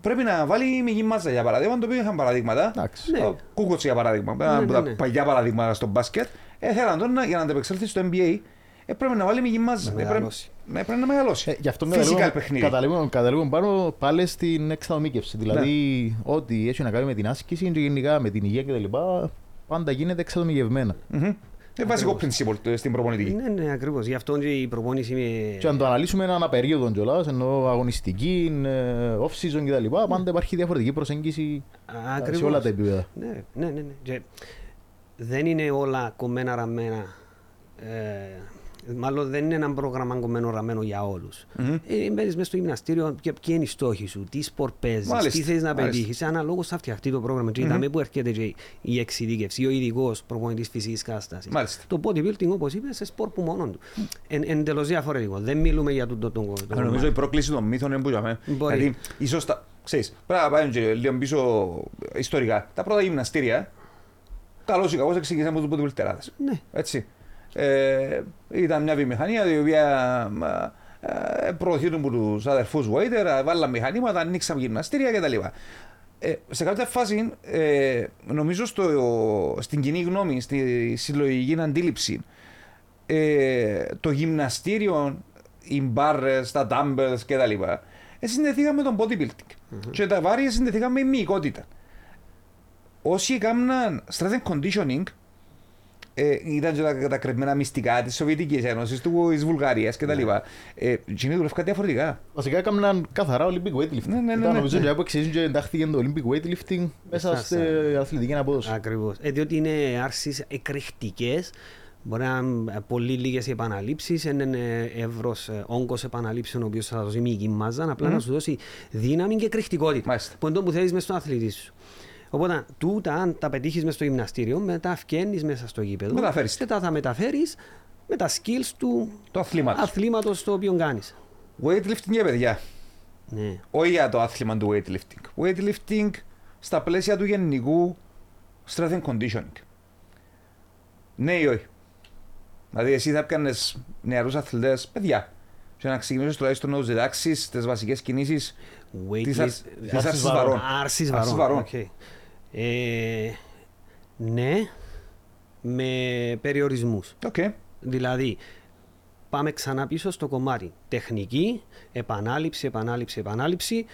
πρέπει να βάλει μηγή μάζα για παράδειγμα, το οποίο είχαν παραδείγματα. Εντάξει. Ναι. Ο Κούκοτς για παράδειγμα, ένα από ναι, τα ναι. παλιά παραδείγματα στο μπάσκετ. Ε, θέλαν τον να- για να ανταπεξέλθει στο NBA, ε, πρέπει να βάλει μηγή μάζα. Να Ε, πρέπει- μεγαλώσει. Ναι, πρέπει να μεγαλώσει. Ε, γι' αυτό Φυσικά καταλήγουμε- παιχνίδι. καταλήγουμε, καταλήγουμε πάνω πάλι στην εξατομίκευση. Δηλαδή, ό,τι έχει να κάνει με την άσκηση και γενικά με την υγεία κτλ. Πάντα γίνεται εξατομικευμένα. Μμμ. Είναι βασικό principle στην προπονητική. Ναι, ναι, ακριβώς. Γι' αυτό και η προπόνηση με... Και αν το αναλύσουμε ένα περίοδο κιόλας, ενώ αγωνιστική, ε, off-season κτλ., πάντα υπάρχει διαφορετική προσέγγιση σε Ακριβώς. όλα τα επίπεδα. Ναι, ναι, ναι. ναι. Και δεν είναι όλα κομμένα ραμμένα. Ε, μάλλον δεν είναι ένα πρόγραμμα κομμένο ραμμένο για όλους. Μμμ. Ε, μπαίνεις μέσα στο γυμναστήριο και ποιοι είναι οι στόχοι σου, τι σπορ παίζεις, Μάλιστα, τι θέλεις να μάλιστα. πετύχεις. Αναλόγως θα φτιαχτεί το πρόγραμμα. Και είδαμε που έρχεται και η εξειδίκευση, ο ειδικός προπονητής φυσικής κατάστασης. Μάλιστα. Το bodybuilding όπως είπες σε σπορ που μόνο του. Εν, εντελώς διαφορετικό. Δεν μιλούμε για τον τον κόσμο. Αλλά Νομίζω η πρόκληση των μύθων είναι που είχαμε. Μπορεί. Γιατί ίσως τα... Ξέρεις, πρέπει να πάμε και λίγο πίσω ιστορικά. Τα πρώτα γυμναστήρια, καλώς ή κακώς εξηγήσαμε τους bodybuilderάδες. Ναι. Έτσι. Ε, ήταν μια βιομηχανία η οποία ε, προωθείται από τους αδερφούς Βόιτερ, βάλαμε μηχανήματα, ανοίξαμε γυμναστήρια κτλ. Ε, σε κάποια φάση, ε, νομίζω στο, στην κοινή γνώμη, στη συλλογική αντίληψη, ε, το γυμναστήριο, οι μπάρες, τα dumbbells κτλ. Ε, συνδεθήκαμε με τον bodybuilding. Και τα βάρη συνδεθήκαμε με μυϊκότητα. Όσοι έκαναν strength and conditioning, ε, ήταν και τα, τα κρεμμένα μυστικά της Σοβιετικής Ένωσης, της Βουλγαρίας κτλ. Ε, εκείνοι δουλεύκαν διαφορετικά. Βασικά έκαναν καθαρά Olympic weightlifting. Ναι, ναι, ναι, Ήταν ναι, νομίζω ναι. και που εξηγήσουν και εντάχθηκε το Olympic weightlifting μέσα Μέσα στην αθλητική απόδοση. Ακριβώς. Ε, διότι είναι άρσεις εκρηκτικές, μπορεί να είναι πολύ λίγες οι επαναλήψεις, είναι εύρος ε, όγκος επαναλήψεων ο οποίος θα δώσει μήκη μάζα, απλά να σου δώσει δύναμη και εκρηκτικότητα. Μάλιστα. Που είναι το που θέλεις μέσα στον αθλητή σου. Οπότε, τούτα αν τα πετύχεις μέσα στο γυμναστήριο, μετά φκαίνεις μέσα στο γήπεδο Μεταφέρεις. και τα θα μεταφέρεις με τα skills του Το αθλήμα. αθλήματος το οποίο κάνεις. Weightlifting για παιδιά. Ναι. Όχι για το άθλημα του weightlifting. Weightlifting στα πλαίσια του γενικού strength and conditioning. Ναι ή όχι; Δηλαδή, εσύ θα έπαιρνε νεαρούς αθλητές, παιδιά, και να ξεκινήσεις τουλάχιστον να τους διδάξεις τις βασικές κινήσεις τη Weightlifting- άρσης βαρών. Άρσης Άρσης βαρών. βαρών. Οκ. Ε, ναι, με περιορισμούς. Οκ. Δηλαδή, πάμε ξανά πίσω στο κομμάτι τεχνική, επανάληψη, επανάληψη, επανάληψη,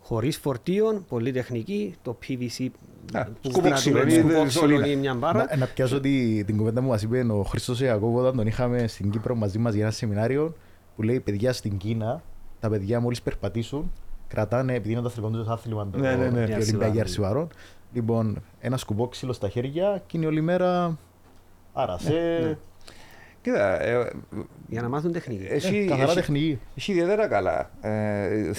χωρίς φορτίον, πολύ τεχνική, το PVC Α, που σκουπόξυλο, κρατούμε, είναι σκουπό σωλήνα. ξύλο ή μια μπάρα. Να, να πιάσω τη, την κουβέντα που μας είπε ο Χρήστος Ιακώβ όταν τον είχαμε στην Κύπρο μαζί μας για ένα σεμινάριο που λέει παιδιά στην Κίνα τα παιδιά μόλις περπατήσουν κρατάνε επειδή είναι το αθλητικό τους άθλημα το, Ναι, ναι, ναι. η Η Ολυμπιακή αρσιβάρων. Αρσιβάρων λοιπόν ένα σκουπό ξύλο στα χέρια και είναι όλη μέρα άρασε ναι. Κοίτα, ε, Για να μάθουν τεχνική. έχει, Ε, καθαρά έχει, τεχνική. έχει ιδιαίτερα καλά. Ε, ε,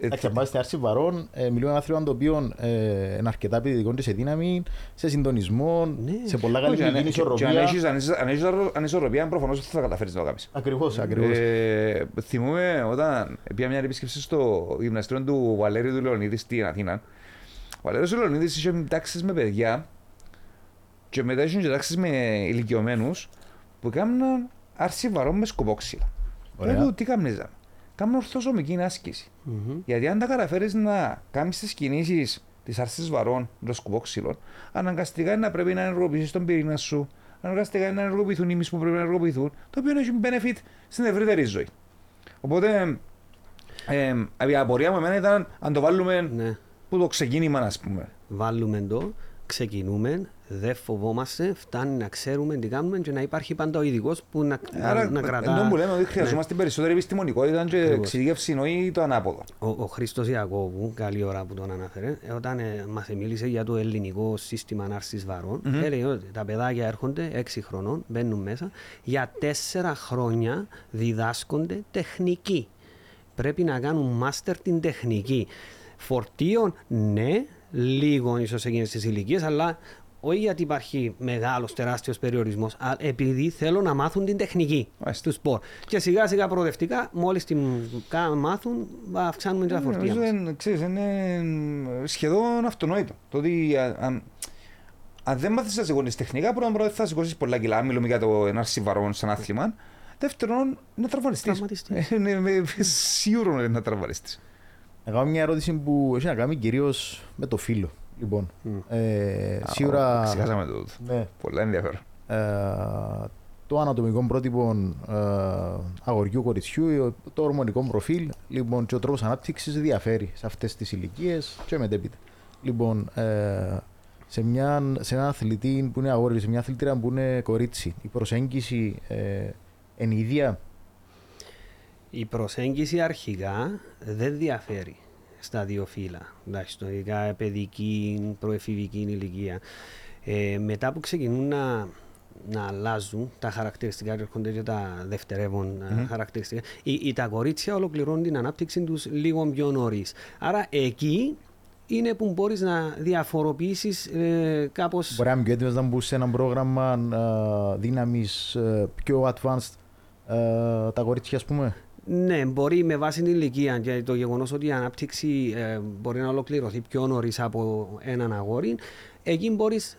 Εντάξει, αν πάτε στη άρση βαρών, ε, μιλούμε ένα άθλημα το οποίο ε, είναι αρκετά επιδικό σε δύναμη, σε συντονισμό, Ναι. σε πολλά καλή όχι, αν- κοινή και- και αν ισορροπία. έχεις- αν έχεις- αν έχεις ανισορροπία, προφανώς θα καταφέρεις να το κάνεις. Ακριβώς, ακριβώς. Ε, θυμούμαι όταν πήγα μια επίσκεψη στο γυμναστήριο του Βαλέριου του Λεωνίδη στην Αθήνα. Ο Βαλέριος του Λεωνίδης είχε τάξεις με παιδιά και μετά είχε και τάξεις με ηλικιωμένους που έκαναν άρση βαρών με σκοπόξυλα. Ωραία. Λέω του, τι κάμνιζαν. Κάμουν ορθοσωμική άσκηση. Μμμ. Γιατί αν τα καταφέρεις να κάνεις τις κινήσεις της άρση βαρών με το σκοπόξυλο, αναγκαστικά είναι να πρέπει να ενεργοποιήσεις τον πυρήνα σου, αναγκαστικά είναι να ενεργοποιηθούν οι μισοί που πρέπει να ενεργοποιηθούν, το οποίο έχει benefit στην ευρύτερη ζωή. Οπότε, ε, η απορία μου εμένα ήταν αν το βάλουμε Ναι. Που το ξεκίνημα, α πούμε. Βάλουμε το, ξεκινούμε, δεν φοβόμαστε, φτάνει να ξέρουμε τι κάνουμε και να υπάρχει πάντα ο ειδικός που να, Άρα, να, να κρατά. ενώ που λέμε ότι Ναι. χρειαζόμαστε περισσότερη επιστημονικότητα και Ακριβώς. εξειδίκευση, όχι το ανάποδο. Ο, ο Χρήστος Ιακώβου, καλή ώρα που τον αναφέρε, ε, όταν ε, μας μίλησε για το ελληνικό σύστημα ανάρσης βαρών, έλεγε ότι τα παιδάκια έρχονται 6 χρονών, μπαίνουν μέσα, για 4 χρόνια διδάσκονται τεχνική. Πρέπει να κάνουν μάστερ την τεχνική. Φορτίων, ναι, λίγο ίσως εκείνε τι ηλικίες, αλλά όχι γιατί υπάρχει μεγάλος τεράστιος περιορισμός, αλλά επειδή θέλουν να μάθουν την τεχνική Μάλιστα. του σπορ. Και σιγά σιγά προοδευτικά, μόλις την κα- μάθουν, αυξάνουμε τα φορτία. Νομίζω μας. είναι, ξέρεις, είναι σχεδόν αυτονόητο. Το ότι α- αν, αν δεν μάθεις να σηκώνεις τεχνικά, πρώτον πρώτα θα σηκώσεις πολλά κιλά. Μιλούμε για το ενάρση βαρών σαν άθλημα. Δεύτερον, είναι τραυματιστής. Τραυματιστής. Ε, Είναι με- σίγουρο είναι να τραυματιστής. Να κάνω μια ερώτηση που έχει να κάνει κυρίως με το φίλο. Λοιπόν, ε, σίγουρα. Ξεχάσαμε το. Ναι, Πολλά ενδιαφέρον. ε, το ανατομικό πρότυπο ε, αγοριού κοριτσιού, το ορμονικό προφίλ λοιπόν, και ο τρόπος ανάπτυξης διαφέρει σε αυτές τις ηλικίες και μετέπειτα. Λοιπόν, ε, σε, μια, σε έναν αθλητή που είναι αγόρι, σε μια αθλητήρα που είναι κορίτσι, η προσέγγιση ε, είναι η ίδια. Η προσέγγιση αρχικά δεν διαφέρει στα δύο φύλλα. Εντάξει, στο ειδικά παιδική, προεφηβική ηλικία. Ε, μετά που ξεκινούν να, να αλλάζουν τα χαρακτηριστικά, έρχονται και τα δευτερεύον ε, χαρακτηριστικά, οι, οι, τα κορίτσια ολοκληρώνουν την ανάπτυξη τους λίγο πιο νωρίς. Άρα εκεί είναι που μπορείς να διαφοροποιήσεις ε, κάπως... Μπορεί να είμαι πιο έτοιμος να μπουν σε ένα πρόγραμμα ε, δύναμης ε, πιο advanced ε, τα κορίτσια, ας πούμε. Ναι, μπορεί με βάση την ηλικία και το γεγονός ότι η ανάπτυξη ε, μπορεί να ολοκληρωθεί πιο νωρίς από έναν αγόρι, εκεί μπορείς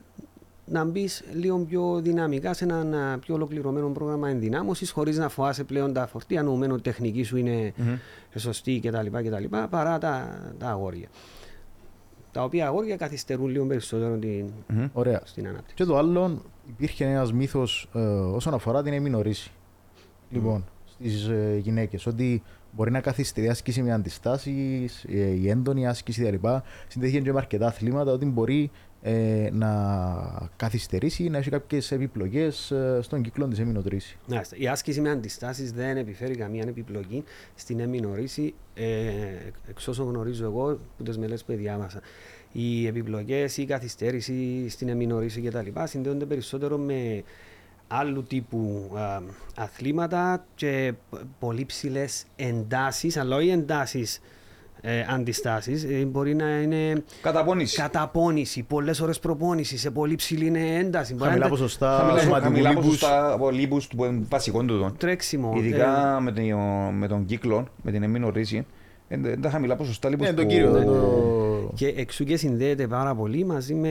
να μπεις λίγο πιο δυναμικά σε ένα ε, πιο ολοκληρωμένο πρόγραμμα ενδυνάμωσης, χωρίς να φοβάσαι πλέον τα φορτία, νομίζοντα ότι η τεχνική σου είναι σωστή κτλ. κτλ παρά τα, τα αγόρια. Τα οποία αγόρια καθυστερούν λίγο περισσότερο την, Ωραία. στην ανάπτυξη. Και το άλλο, υπήρχε ένας μύθος ε, όσον αφορά την εμινορήση. Λοιπόν, στις ε, γυναίκες, ότι μπορεί να καθυστερεί η άσκηση με αντιστάσεις, ε, η έντονη άσκηση κλπ. Συνδέθηκε και με αρκετά αθλήματα ότι μπορεί ε, να καθυστερήσει, να έχει κάποιες επιπλοκές ε, στον κύκλο της εμινοτρήσης. Μάλιστα. Η άσκηση με αντιστάσεις δεν επιφέρει καμία επιπλοκή στην εμμηνωρίση, ε, εξ όσων γνωρίζω εγώ από τι μελέτε που διάβασα. Οι επιπλοκέ, η καθυστέρηση στην εμμηνωρίση κτλ. συνδέονται περισσότερο με άλλου τύπου α, αθλήματα και π- πολύ ψηλές εντάσεις, αλλά όχι εντάσεις ε, αντιστάσεις. Ε, μπορεί να είναι Καταπώνηση. καταπώνηση, πολλές ώρες προπόνησης, σε πολύ ψηλή ένταση. Μπορεί να Χαμηλά είναι ποσοστά Χαμηλά- σωματικού Χαμηλά λίπους. ποσοστά από λίπους που είναι βασικό του. τρέξιμο. ε, Ειδικά με, τον, με τον κύκλο, με την εμμηνορήση, είναι τα χαμηλά ποσοστά λίπους Ναι, το που- κύριο. Ναι, το- Και εξού και συνδέεται πάρα πολύ μαζί με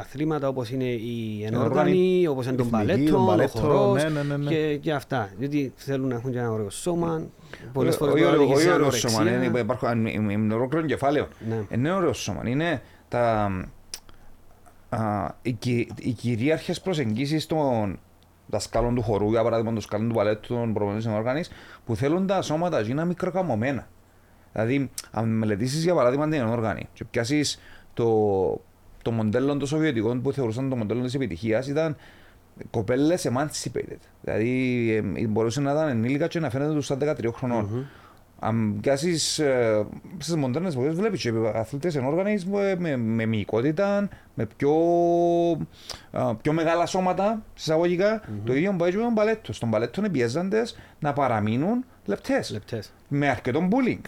αθλήματα όπως είναι οι Ενόργανοι, ενόργανοι, όπως είναι τον εθνική, παλέτο, τον ο παλέτο, χορός ναι, ναι, ναι, ναι. Και, και αυτά. Γιατί θέλουν να έχουν και ένα ωραίο σώμα. Πολλές Όχι- φορές όχι μπορεί να ωραίο- οδηγήσει όχι σε ωραίο σώμα, ανορεξία. είναι- υπάρχουν- είναι είναι ολόκληρο κεφάλαιο. Ναι. Είναι ωραίο σώμα. Είναι τα, α, οι, κυ- οι κυρίαρχες προσεγγίσεις των δασκάλων του χορού, για παράδειγμα των δασκάλων του παλέτου, των προπονητών οργάνης, που θέλουν τα σώματα εκείνα μικροκαμωμένα. Δηλαδή, αν μελετήσεις για παράδειγμα την ενόργανη και πιάσεις το, το μοντέλο των Σοβιετικών που θεωρούσαν το μοντέλο της επιτυχίας, ήταν κοπέλες emancipated. Δηλαδή, ε, μπορούσε να ήταν ενήλικα και να φαίνεται τους στα 13 χρονών. αν πιάσεις ε, στις μοντέρνες εποχές βλέπεις και αθλητές ενόργανες με, με, με μυϊκότητα, με πιο, α, πιο μεγάλα σώματα, εισαγωγικά. Το ίδιο μπορεί και με τον παλέτο. Στον παλέτο είναι πιέζαντες να παραμείνουν λεπτές, Λεπτές. με αρκετό bullying.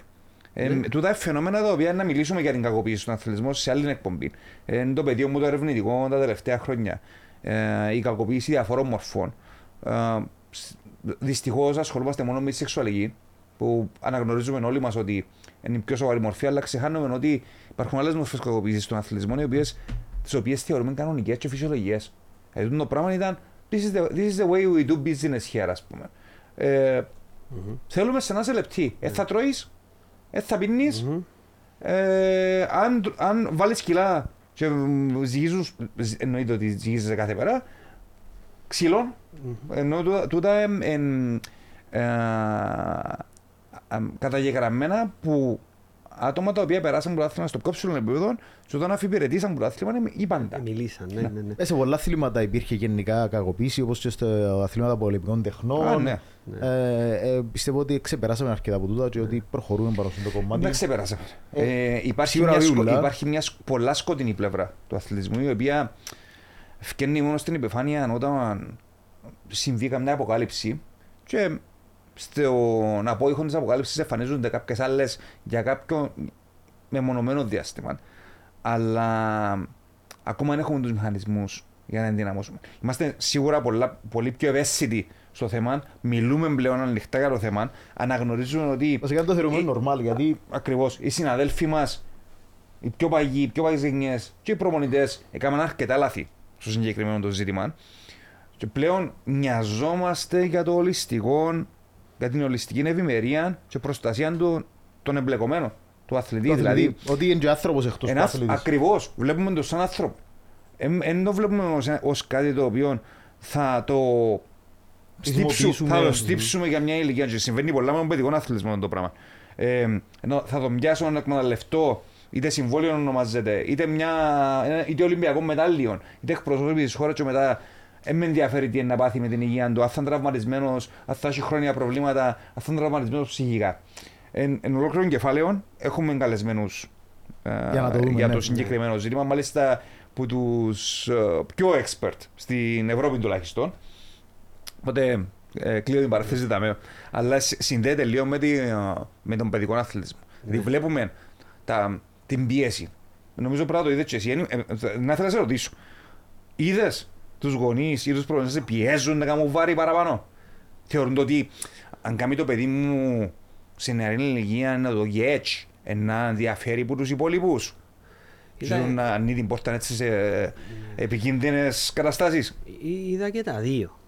Ε, Τούτα είναι φαινόμενα τα οποία να μιλήσουμε για την κακοποίηση στον αθλητισμό σε άλλη εκπομπή. Ε, είναι το πεδίο μου το ερευνητικό τα τελευταία χρόνια. Ε, η κακοποίηση διαφόρων μορφών. Ε, Δυστυχώς ασχολούμαστε μόνο με τη σεξουαλική, που αναγνωρίζουμε όλοι μας ότι είναι η πιο σοβαρή μορφή, αλλά ξεχάνουμε ότι υπάρχουν άλλες μορφές κακοποίησης στον αθλητισμό, οι οποίες, τις οποίες θεωρούμε κανονικές και φυσιολογικές. Δηλαδή το πράγμα ήταν this is, the, this is the way we do business here, ας πούμε. Ε, Θέλουμε σε να είσαι λεπτή. Ε, θα τρώεις, ε, θα πίνεις, ε, αν, αν βάλεις κιλά και μ, ζυγίζουν, ζ- εννοείται ότι ζυγίζεσαι κάθε μέρα, ξύλων, ενώ τούτα- τούτα εμ, εν, ε, αμ, καταγεγραμμένα που άτομα τα οποία περάσαν πρωτάθλημα στο κόψιλο επίπεδο και όταν αφιπηρετήσαν πρωτάθλημα είναι οι πάντα. Ε, Μιλήσαν, ναι, ναι, ναι. Ε, σε πολλά αθλήματα υπήρχε γενικά κακοποίηση, όπως και στα αθλήματα πολεμικών τεχνών. Α, ναι. Ε, ε, πιστεύω ότι ξεπεράσαμε αρκετά από τούτα και ότι προχωρούμε πάνω στο κομμάτι. Δεν ξεπέρασε. Ε, Ε, υπάρχει, σίγουρα μια, σκο- ούλα. υπάρχει μια σκ- πολλά σκοτεινή πλευρά του αθλητισμού η οποία φκένει μόνο στην επιφάνεια όταν συμβεί καμιά αποκάλυψη και στον απόϊχο της αποκάλυψης εμφανίζονται κάποιες άλλες για κάποιο μεμονωμένο διάστημα. Αλλά ακόμα δεν έχουμε τους μηχανισμούς για να ενδυναμώσουμε. Είμαστε σίγουρα πολλά, πολύ πιο ευαίσθητοι στο θέμα, μιλούμε πλέον ανοιχτά για το θέμα, αναγνωρίζουμε ότι Βασικά το θεωρούμε Ε, normal γιατί Ακριβώς. Οι συναδέλφοι μας, οι πιο παγιοί, οι πιο παγιές γενιές και οι προπονητές έκαναν αρκετά λάθη στο συγκεκριμένο το ζήτημα. Και πλέον νοιαζόμαστε για το ολιστικό, για την ολιστική ευημερία και προστασία του, των εμπλεκομένων, του αθλητή. το δηλαδή, αθλητή, ότι είναι και άνθρωπος εκτός του ένας, αθλητής. ακριβώς, βλέπουμε το σαν άνθρωπο. Δεν το βλέπουμε ως, ως κάτι το οποίο θα το στύψουμε, Χρησιμοποιήσουμε. θα το Μμμ. στύψουμε για μια ηλικία. Και συμβαίνει πολλά με τον παιδικό αθλητισμό το πράγμα. Ε, ενώ θα τον πιάσω να εκμεταλλευτώ είτε συμβόλαιο ονομάζεται, είτε, μια, ένα- είτε Ολυμπιακό μετάλλιο, είτε εκπροσώπηση της χώρας και μετά δεν με ενδιαφέρει τι είναι να πάθει με την υγεία του, αν θα είναι τραυματισμένος, αν θα έχει χρόνια προβλήματα, αν θα είναι τραυματισμένος ψυχικά. Εν, εν ολόκληρων κεφάλαιων έχουμε καλεσμένους Για να το δούμε, για ναι. το συγκεκριμένο ζήτημα. Μάλιστα που τους πιο expert στην Ευρώπη τουλάχιστον. Οπότε ε, κλείνω την παραθέση δαμέ. Αλλά συ- συνδέεται λίγο με, τη, ε, με τον παιδικό αθλητισμό. Δηλαδή βλέπουμε τα, την πίεση. Νομίζω πρέπει να το είδες και εσύ. Ε, ε, ε, να ήθελα να σε ρωτήσω. Είδες τους γονείς ή τους προγονεί να πιέζουν να κάνουν βάρη παραπάνω. Θεωρούν το ότι αν κάνει το παιδί μου σε νεαρή ηλικία να το γίνει έτσι, ε, να διαφέρει από τους υπόλοιπους. Είδα- Ξέρουν να ανοίγει την πόρτα έτσι σε επικίνδυνες καταστάσεις. Εί- Είδα και τα δύο.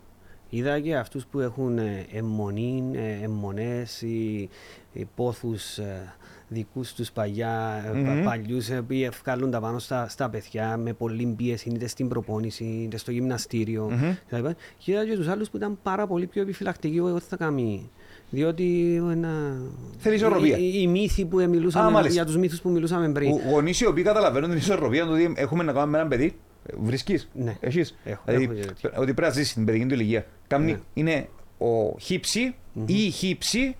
Είδα και αυτούς που έχουν ε, αιμονή, ε, αιμονές ή, ή πόθους ε, δικούς τους παλιά, ε, πα- Μμμ. παλιούς ε, που ευκάλουν τα πάνω στα, στα παιδιά με πολλή πίεση είτε στην προπόνηση είτε στο γυμναστήριο Μμμ. κτλ. Και είδα και τους άλλους που ήταν πάρα πολύ πιο επιφυλακτικοί εγώ τι θα κάνει. Διότι ένα... Θέλεις ισορροπία. Οι, οι, οι μύθοι που μιλούσαμε, Α, μάλιστα. για τους μύθους που μιλούσαμε πριν. Γονείς οι οποίοι καταλαβαίνουν την ισορροπία του ότι έχουμε να κάνουμε με έναν παιδί. Βρίσκεις. Ναι. Έχεις. Έχω, Δηλαδή, έχω και τέτοιο. ότι πρέπει να ζήσεις την παιδική του ηλικία. Κάμνη Ναι. είναι ο χύψη ή η χύψη,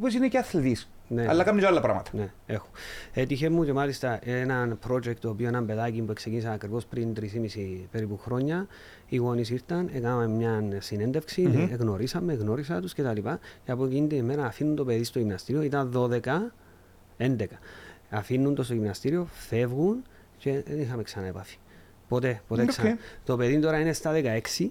που είναι και αθλητής. Ναι. Αλλά κάνει και άλλα πράγματα. Ναι, έχω. Έτυχε μου και μάλιστα ένα project το οποίο ένα παιδάκι που ξεκίνησα ακριβώς πριν 3,5 περίπου χρόνια. Οι γονείς ήρθαν, έκαναμε μια συνέντευξη, Μμμ. ε, γνωρίσαμε, γνώρισα τους κτλ. Και από εκείνη την ημέρα αφήνουν το παιδί στο γυμναστήριο, ήταν 12, 11. Αφήνουν το στο γυμναστήριο, φεύγουν και δεν είχαμε ξανά επαφή. Ποτέ, ποτέ Οκ. ξανά. Το παιδί τώρα είναι στα 16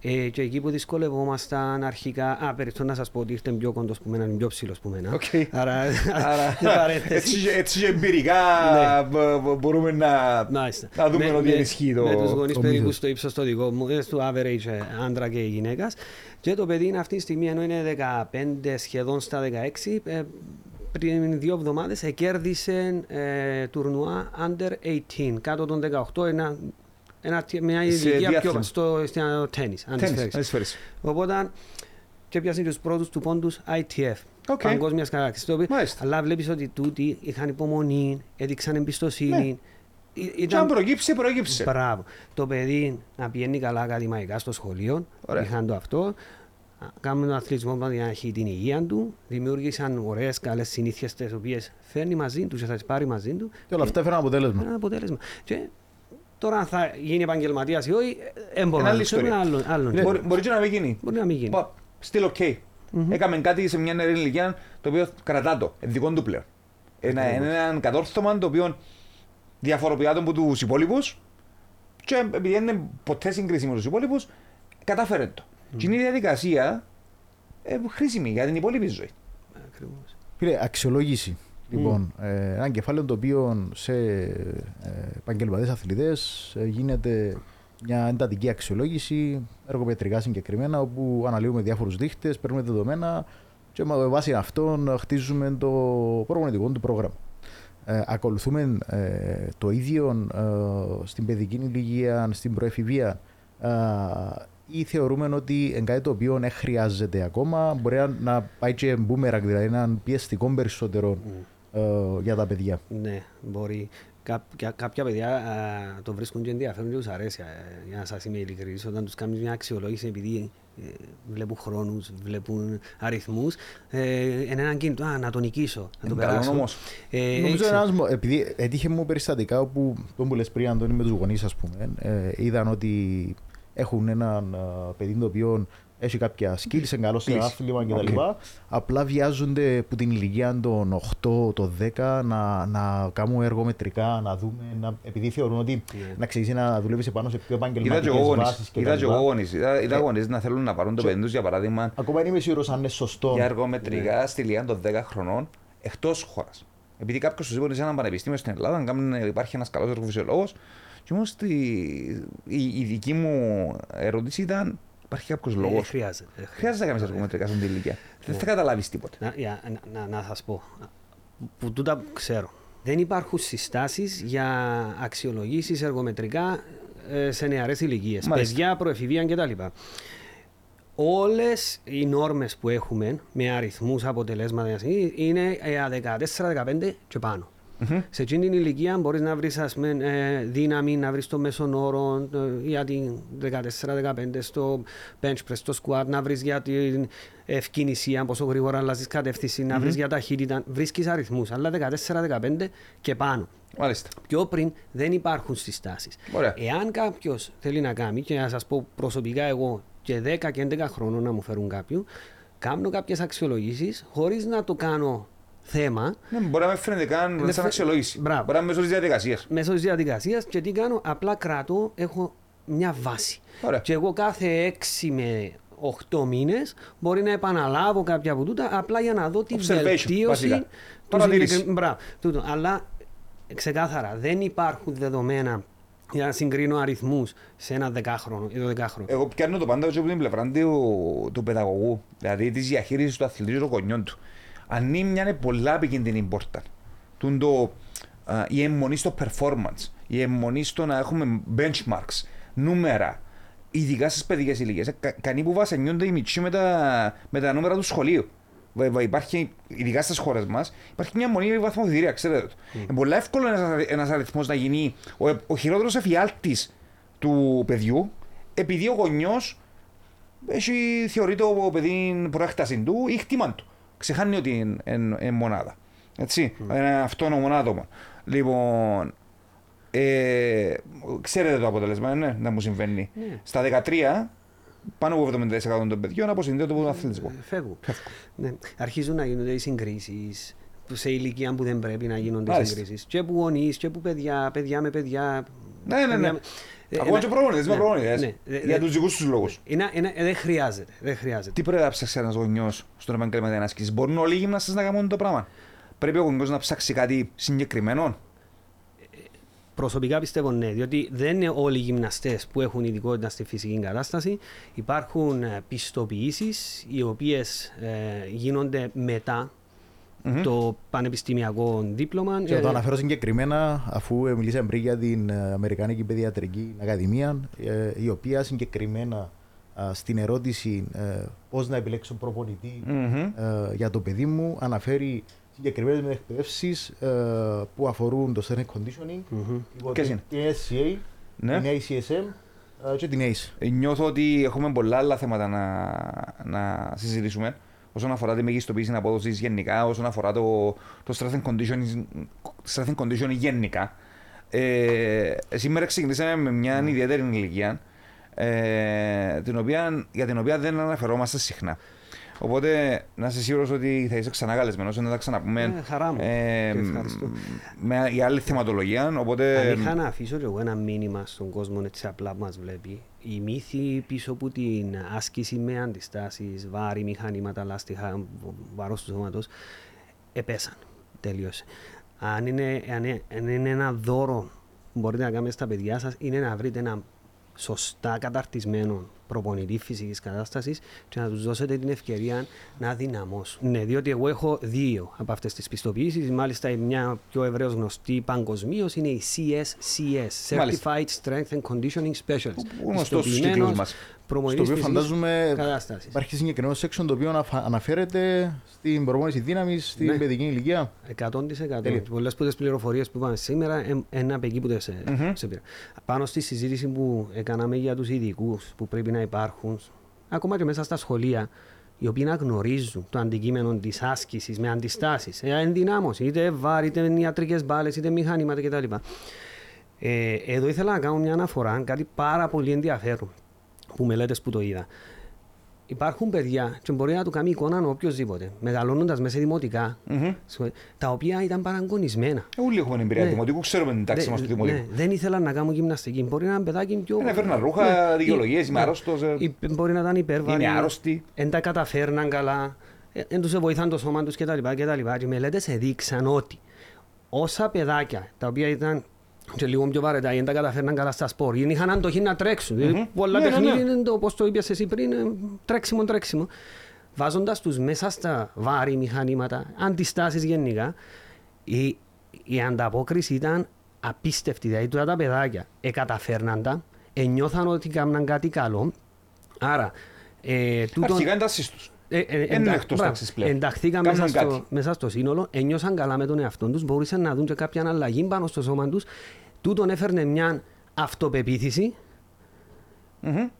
ε, και εκεί που δυσκολευόμασταν αρχικά, α, παρενθέσω να σας πω ότι ήρθε πιο κοντός που μένα, είναι πιο ψηλός που μένα. Οκ. Άρα, Άρα, παρένθεση. έτσι, έτσι και εμπειρικά Ναι. μπο- μπο- μπορούμε να, Μάλιστα. να δούμε Με- ότι με- ενισχύει το. Με τους γονείς το περίπου μύθος. στο ύψος το δικό μου, ε, του average ε, άντρα και γυναίκας. Και το παιδί είναι αυτή τη στιγμή, ενώ είναι 15 σχεδόν στα 16, ε, πριν δύο εβδομάδες εκέρδισε ε, τουρνουά under 18, κάτω των 18, ένα, ένα, μια Σε ηλικία ποιο διάθλημα. στο, στο τέννις. Τέννις, αντισφαίρες. αντισφαίρες. Οπότε και πιάσαν τους πρώτους του πόντους ITF. OK. Παγκόσμιας κατάκτησης. Το οποίο- Μάλιστα. Αλλά βλέπεις ότι τούτοι είχαν υπομονή, έδειξαν εμπιστοσύνη. Ε, Και αν προκύψει, προκύψει. Μπράβο. Το παιδί να πηγαίνει καλά ακαδημαϊκά στο σχολείο. Ωραία. Είχαν το αυτό. κάνουν τον αθλητισμό για να έχει την υγεία του, δημιούργησαν ωραίες καλές συνήθειες τις οποίες φέρνει μαζί τους και θα τις πάρει μαζί του. Και όλα αυτά έφεραν αποτέλεσμα. Ένα αποτέλεσμα. Και τώρα αν θα γίνει επαγγελματίας ή όχι, δεν μπορώ Είναι να άλλη ξέρω. Είναι ιστορία. άλλο, άλλο. Ναι. Μπορεί, μπορεί και να μην γίνει. Μπορεί να μην γίνει. Πα- Still okay. Έκαμε κάτι σε μια νεαρή ηλικία το οποίο κρατά το, είναι δικό του πλέον. Ένα, είναι ένα κατόρθωμα το οποίο διαφοροποιεί τον από τους υπόλοιπους και επειδή δεν είναι ποτέ συγκρίσιμο με του υπόλοιπους, κατάφερε το. Και είναι η διαδικασία ε, χρήσιμη για την υπόλοιπη ζωή. Ακριβώς. Φίλε, αξιολόγηση. Λοιπόν, ε, ένα κεφάλαιο το οποίο σε ε, επαγγελματίες αθλητές γίνεται μια εντατική αξιολόγηση, εργοπετρικά συγκεκριμένα, όπου αναλύουμε διάφορους δείχτες, παίρνουμε δεδομένα και με βάση αυτών χτίζουμε το προγραμματικό του πρόγραμμα. Ε, ακολουθούμε ε, το ίδιο ε, στην παιδική ηλικία, στην προεφηβεία ε, ή θεωρούμε ότι εν κάτι το οποίο δεν χρειάζεται ακόμα, μπορεί να- να πάει και boomerang, δηλαδή έναν πιεστικό περισσότερο ε, για τα παιδιά. Ναι, μπορεί. Κάποια, κάποια παιδιά α, το βρίσκουν και ενδιαφέρον και τους αρέσει. ε, για να σας είμαι ειλικρινής, όταν τους κάνεις μια αξιολόγηση επειδή ε, βλέπουν χρόνους, βλέπουν αριθμούς, ε, είναι έναν κίνητο, α, να το νικήσω, να το Είναι καλό περάσω. όμως. Ε, Νομίζω έξι- ένας, μου- επειδή έτυχε μου περιστατικά όπου, τον που λες πριν Αντώνη με τους γονείς ας πούμε, ε, είδαν ότι έχουν έναν ε, παιδί το οποίο έχει κάποια skills, είναι καλό σε Skills. άθλημα κτλ. Οκ. Απλά βιάζονται που την ηλικία των 8, των 10 να, να κάνουν εργομετρικά, να δούμε, να, επειδή θεωρούν ότι Ναι. να ξεκινήσει να δουλεύεις πάνω σε πιο Είδα και επαγγελματικές εγώ βάσεις γονείς. Είδα και κτλ. εγώ γονείς. Είδα- Είδα Ε, γονείς να θέλουν να πάρουν το και- παιδί τους για παράδειγμα Ακόμα δεν είμαι σίγουρος αν είναι σωστό. για εργομετρικά στη ηλικία των 10 χρονών εκτός χώρας. Επειδή κάποιος τους είπε σε ένα πανεπιστήμιο στην Ελλάδα, να κάνουν- υπάρχει ένας καλός εργοφυσιολόγος, και όμως η, η δική μου ερώτηση ήταν: Υπάρχει κάποιος ε, λόγο. χρειάζεται. ε, Χρειάζεται να κάνεις εργομετρικά στην ηλικία. Δεν θα καταλάβεις τίποτα. Να, για- να, να, να σας πω, που τούτα ξέρω. Δεν υπάρχουν συστάσεις για αξιολογήσεις εργομετρικά ε, σε νεαρές ηλικίες. Μάλιστα. Παιδιά, προεφηβεία κτλ. Όλες οι νόρμες που έχουμε με αριθμούς αποτελέσματα είναι ε, 14-15 και πάνω. Σε εκείνη την ηλικία μπορείς να βρεις ας πούμε, ε, δύναμη, να βρεις το μέσον όρο ε, για την 14-15 στο bench press, στο squat, να βρεις για την ευκαινησία, πόσο γρήγορα αλλάζεις κατεύθυνση, να βρεις για ταχύτητα, βρίσκεις αριθμούς, αλλά 14-15 και πάνω. Μάλιστα. Πιο πριν δεν υπάρχουν συστάσεις. Ωραία. Εάν κάποιος θέλει να κάνει, και να σας πω προσωπικά εγώ και 10 και 11 χρόνων να μου φέρουν κάποιον, κάνω κάποιες αξιολογήσεις χωρίς να το κάνω θέμα Ναι, μπορεί να με φαίνεται καν Δεν σαν φε- αξιολόγηση. Μπράβο. Μπορεί να είναι μέσω τη διαδικασίας. μέσω τη διαδικασίας και τι κάνω, απλά κρατώ, έχω μια βάση. Ωραία. Και εγώ κάθε 6 με 8 μήνες μπορεί να επαναλάβω κάποια από τούτα απλά για να δω την Observation, βελτίωση βασικά. του Παρατήρηση. συγκεκρι- Μπράβο, τούτο. Αλλά ξεκάθαρα δεν υπάρχουν δεδομένα για να συγκρίνω αριθμούς σε ένα δεκάχρονο ή δωδεκάχρονο. Εγώ πιάνω το πάντα και από την πλευρά του, του παιδαγωγού, δηλαδή της διαχείρισης του αθλητή και των γονιών του. Αν είναι μια πολλά επικίνδυνη πόρτα, τούν το, α, η αιμονή στο performance, η αιμονή στο να έχουμε benchmarks, νούμερα, ειδικά στις παιδικές ηλικίες. Κα, κανεί που βασανιούνται οι μητσοί με τα, με τα νούμερα του σχολείου. Βα- βα- Υπάρχει, ειδικά στις χώρες μας, υπάρχει μια μονή βαθμοδητήρια, ξέρετε το. Είναι πολύ εύκολο ένας αριθμός να γίνει ο, ο χειρότερος εφιάλτης του παιδιού, επειδή ο γονιός έχει θεωρεί το παιδί προέκταση του ή χτύμα του. Ξεχάνει ότι είναι, είναι, είναι μονάδα. Έτσι, ένα αυτόνομο άτομο. Λοιπόν, ε, ξέρετε το αποτέλεσμα, ναι, να μου συμβαίνει. Ναι. Στα 13, πάνω από 70% των παιδιών αποσυνδέονται από τον αθλητισμό. Ε, Φεύγουν. Ναι. Αρχίζουν να γίνονται οι συγκρίσεις σε ηλικία που δεν πρέπει να γίνονται οι Μάλιστα. συγκρίσεις. Και που γονείς και που παιδιά, παιδιά με παιδιά. Ναι, ναι, παιδιά ναι. Με- Ε, Ακόμα ε, και προπονητές με ναι, προπονητές. ναι. Ε, Για ε, τους δικούς τους λόγους. Είναι, είναι, ε, δεν χρειάζεται. Δεν χρειάζεται. Τι πρέπει να ψάξει ένας γονιός στον επαγγελματία ασκήσει. Μπορούν όλοι οι γυμναστές να κάνουν το πράγμα; Πρέπει ο γονιό να ψάξει κάτι συγκεκριμένο; Προσωπικά πιστεύω ναι, διότι δεν είναι όλοι οι γυμναστές που έχουν ειδικότητα στη φυσική κατάσταση. Υπάρχουν πιστοποιήσεις οι οποίες γίνονται μετά το πανεπιστημιακό δίπλωμα. Και Ε, το αναφέρω συγκεκριμένα αφού ε, μιλήσαμε πριν για την ε, Αμερικάνικη Παιδιατρική Ακαδημία, ε, η οποία συγκεκριμένα α, στην ερώτηση ε, πώς να επιλέξω προπονητή Μμμ. ε, για το παιδί μου αναφέρει συγκεκριμένες μετεκπαιδεύσει που αφορούν το strength conditioning, υπό Ποιες την είναι; την SCA, Ναι. την ACSM ε, και την Ace. Ε, Νιώθω ότι έχουμε πολλά άλλα θέματα να, να συζητήσουμε όσον αφορά τη μεγιστοποίηση απόδοσης γενικά, όσον αφορά το, το strength and conditioning, strength and conditioning γενικά. Ε, σήμερα ξεκινήσαμε με μια ιδιαίτερη ηλικία ε, την οποία, για την οποία δεν αναφερόμαστε συχνά. Οπότε να είσαι σίγουρος ότι θα είσαι ξανά καλεσμένο, να τα ξαναπούμε. Ε, χαρά μου. ε, Και ευχαριστώ. με η άλλη θεματολογία. Οπότε. Αν είχα να αφήσω και εγώ ένα μήνυμα στον κόσμο έτσι απλά που μας βλέπει, οι μύθοι πίσω από την άσκηση με αντιστάσεις, βάρη, μηχανήματα, λάστιχα, βάρος του σώματος, επέσαν. Τελείωσε. Αν είναι, αν είναι, αν είναι ένα δώρο που μπορείτε να κάνετε στα παιδιά σας, είναι να βρείτε ένα σωστά καταρτισμένο προπονητή φυσικής κατάστασης και να τους δώσετε την ευκαιρία να δυναμώσουν. Ναι, διότι εγώ έχω δύο από αυτές τις πιστοποιήσεις. Μάλιστα, η μια πιο ευρέως γνωστή παγκοσμίως είναι η CSCS, Μάλιστα. Certified Strength and Conditioning Specialist. Που γνωστός στους Πιστοποιημένος κύκλους μας. προπονητής Στο οποίο φυσικής φαντάζομαι κατάστασης. υπάρχει συγκεκριμένο section το οποίο αναφα- αναφέρεται στην προπόνηση δύναμης στην Ναι. παιδική ηλικία. 100%. Τέλεια. Πολλές από τις πληροφορίες που είπαμε σήμερα είναι από εκεί που δεν σε, σε πήρα. Πάνω στη συζήτηση που έκαναμε για τους ειδικούς που πρέπει να υπάρχουν, ακόμα και μέσα στα σχολεία, οι οποίοι να γνωρίζουν το αντικείμενο της άσκησης με αντιστάσεις, ε, ενδυνάμωση, είτε βάρη, είτε ιατρικές μπάλες, είτε μηχανήματα κτλ. Ε, εδώ ήθελα να κάνω μια αναφορά, κάτι πάρα πολύ ενδιαφέρον που μελέτες που το είδα. Υπάρχουν παιδιά και μπορεί να του κάνει εικόνα ο οποιοδήποτε, μεγαλώνοντας μέσα σε δημοτικά, σχολεία, τα οποία ήταν παραγκονισμένα. Όλοι έχουμε εμπειρία Ναι. δημοτικού, ξέρουμε την τάξη Δεν- μας του δημοτικού. ναι, δεν ήθελαν να κάνουν γυμναστική. Μπορεί να είναι παιδάκι πιο. Δεν έφερνα ρούχα, Ναι. δικαιολογίες, Ή- είμαι ναι. άρρωστος, ε. Ή Μπορεί να ήταν υπέρβαροι. Είναι άρρωστοι. Δεν τα καταφέρναν καλά. Δεν τους βοηθάν το σώμα τους κτλ. Και οι μελέτες έδειξαν ότι όσα παιδάκια τα οποία ήταν και λίγο πιο βαρετά ή δεν τα καταφέρναν καλά στα σπορ ή είχαν αντοχή να τρέξουν. Δηλαδή, πολλά Ναι, ναι, παιχνίδια ναι. είναι το, όπως το είπες εσύ πριν, ε, τρέξιμο, τρέξιμο. Βάζοντας τους μέσα στα βάρη μηχανήματα, αντιστάσεις γενικά, η, η ανταπόκριση ήταν απίστευτη. Δηλαδή τώρα τα παιδάκια εκαταφέρναν τα, ενιώθαν ότι έκαναν κάτι καλό. Άρα, ε, τούτον- Αρχικά είναι τάσεις τους. Ε, ε, είναι εντά- εκτός μπράβο. τάξης πλέον. Ενταχθήκαν Κάνουν μέσα στο, κάτι. μέσα στο σύνολο, ένιωσαν καλά με τον εαυτό τους, μπορούσαν να δουν και κάποια αλλαγή πάνω στο σώμα τους. Τούτον έφερνε μια αυτοπεποίθηση,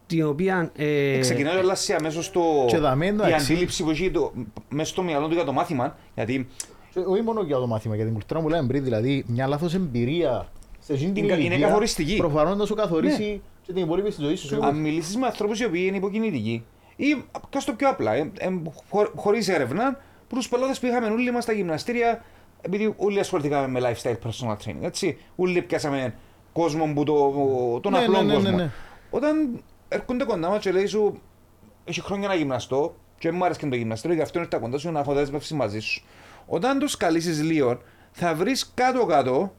την οποία. Ε, Ξεκινάει όλα σε αμέσως το... Και δαμέ, η εντάξει. αντίληψη που έχει το... μέσα στο μυαλό του για το μάθημα. Γιατί Και Όχι μόνο για το μάθημα, για την κουλτούρα που λέμε πριν, δηλαδή μια λάθος εμπειρία σε εκείνη την Είναι κα- είναι ηλικία, καθοριστική. Προφανώς να σου καθορίσει και την υπόλοιπη στη ζωή σου. αν μιλήσεις με ανθρώπους οι οποίοι είναι υποκινητικοί ή κάτω το πιο απλά, ε, ε, χω- χωρίς έρευνα, προς πελάτες που είχαμε όλοι μας στα γυμναστήρια, επειδή όλοι ασχοληθήκαμε με lifestyle personal training, έτσι. Όλοι πιάσαμε κόσμο που το, τον Ναι, απλό ναι, ναι, κόσμο. ναι, ναι. Όταν έρχονται κοντά μας και λέει σου, έχει χρόνια να γυμναστώ και μου άρεσε και το γυμναστήριο, γι' αυτό ήρθα κοντά σου να έχω δέσμευση μαζί σου. Όταν το καλήσεις λίγο, θα βρεις κάτω-κάτω Ότι είχα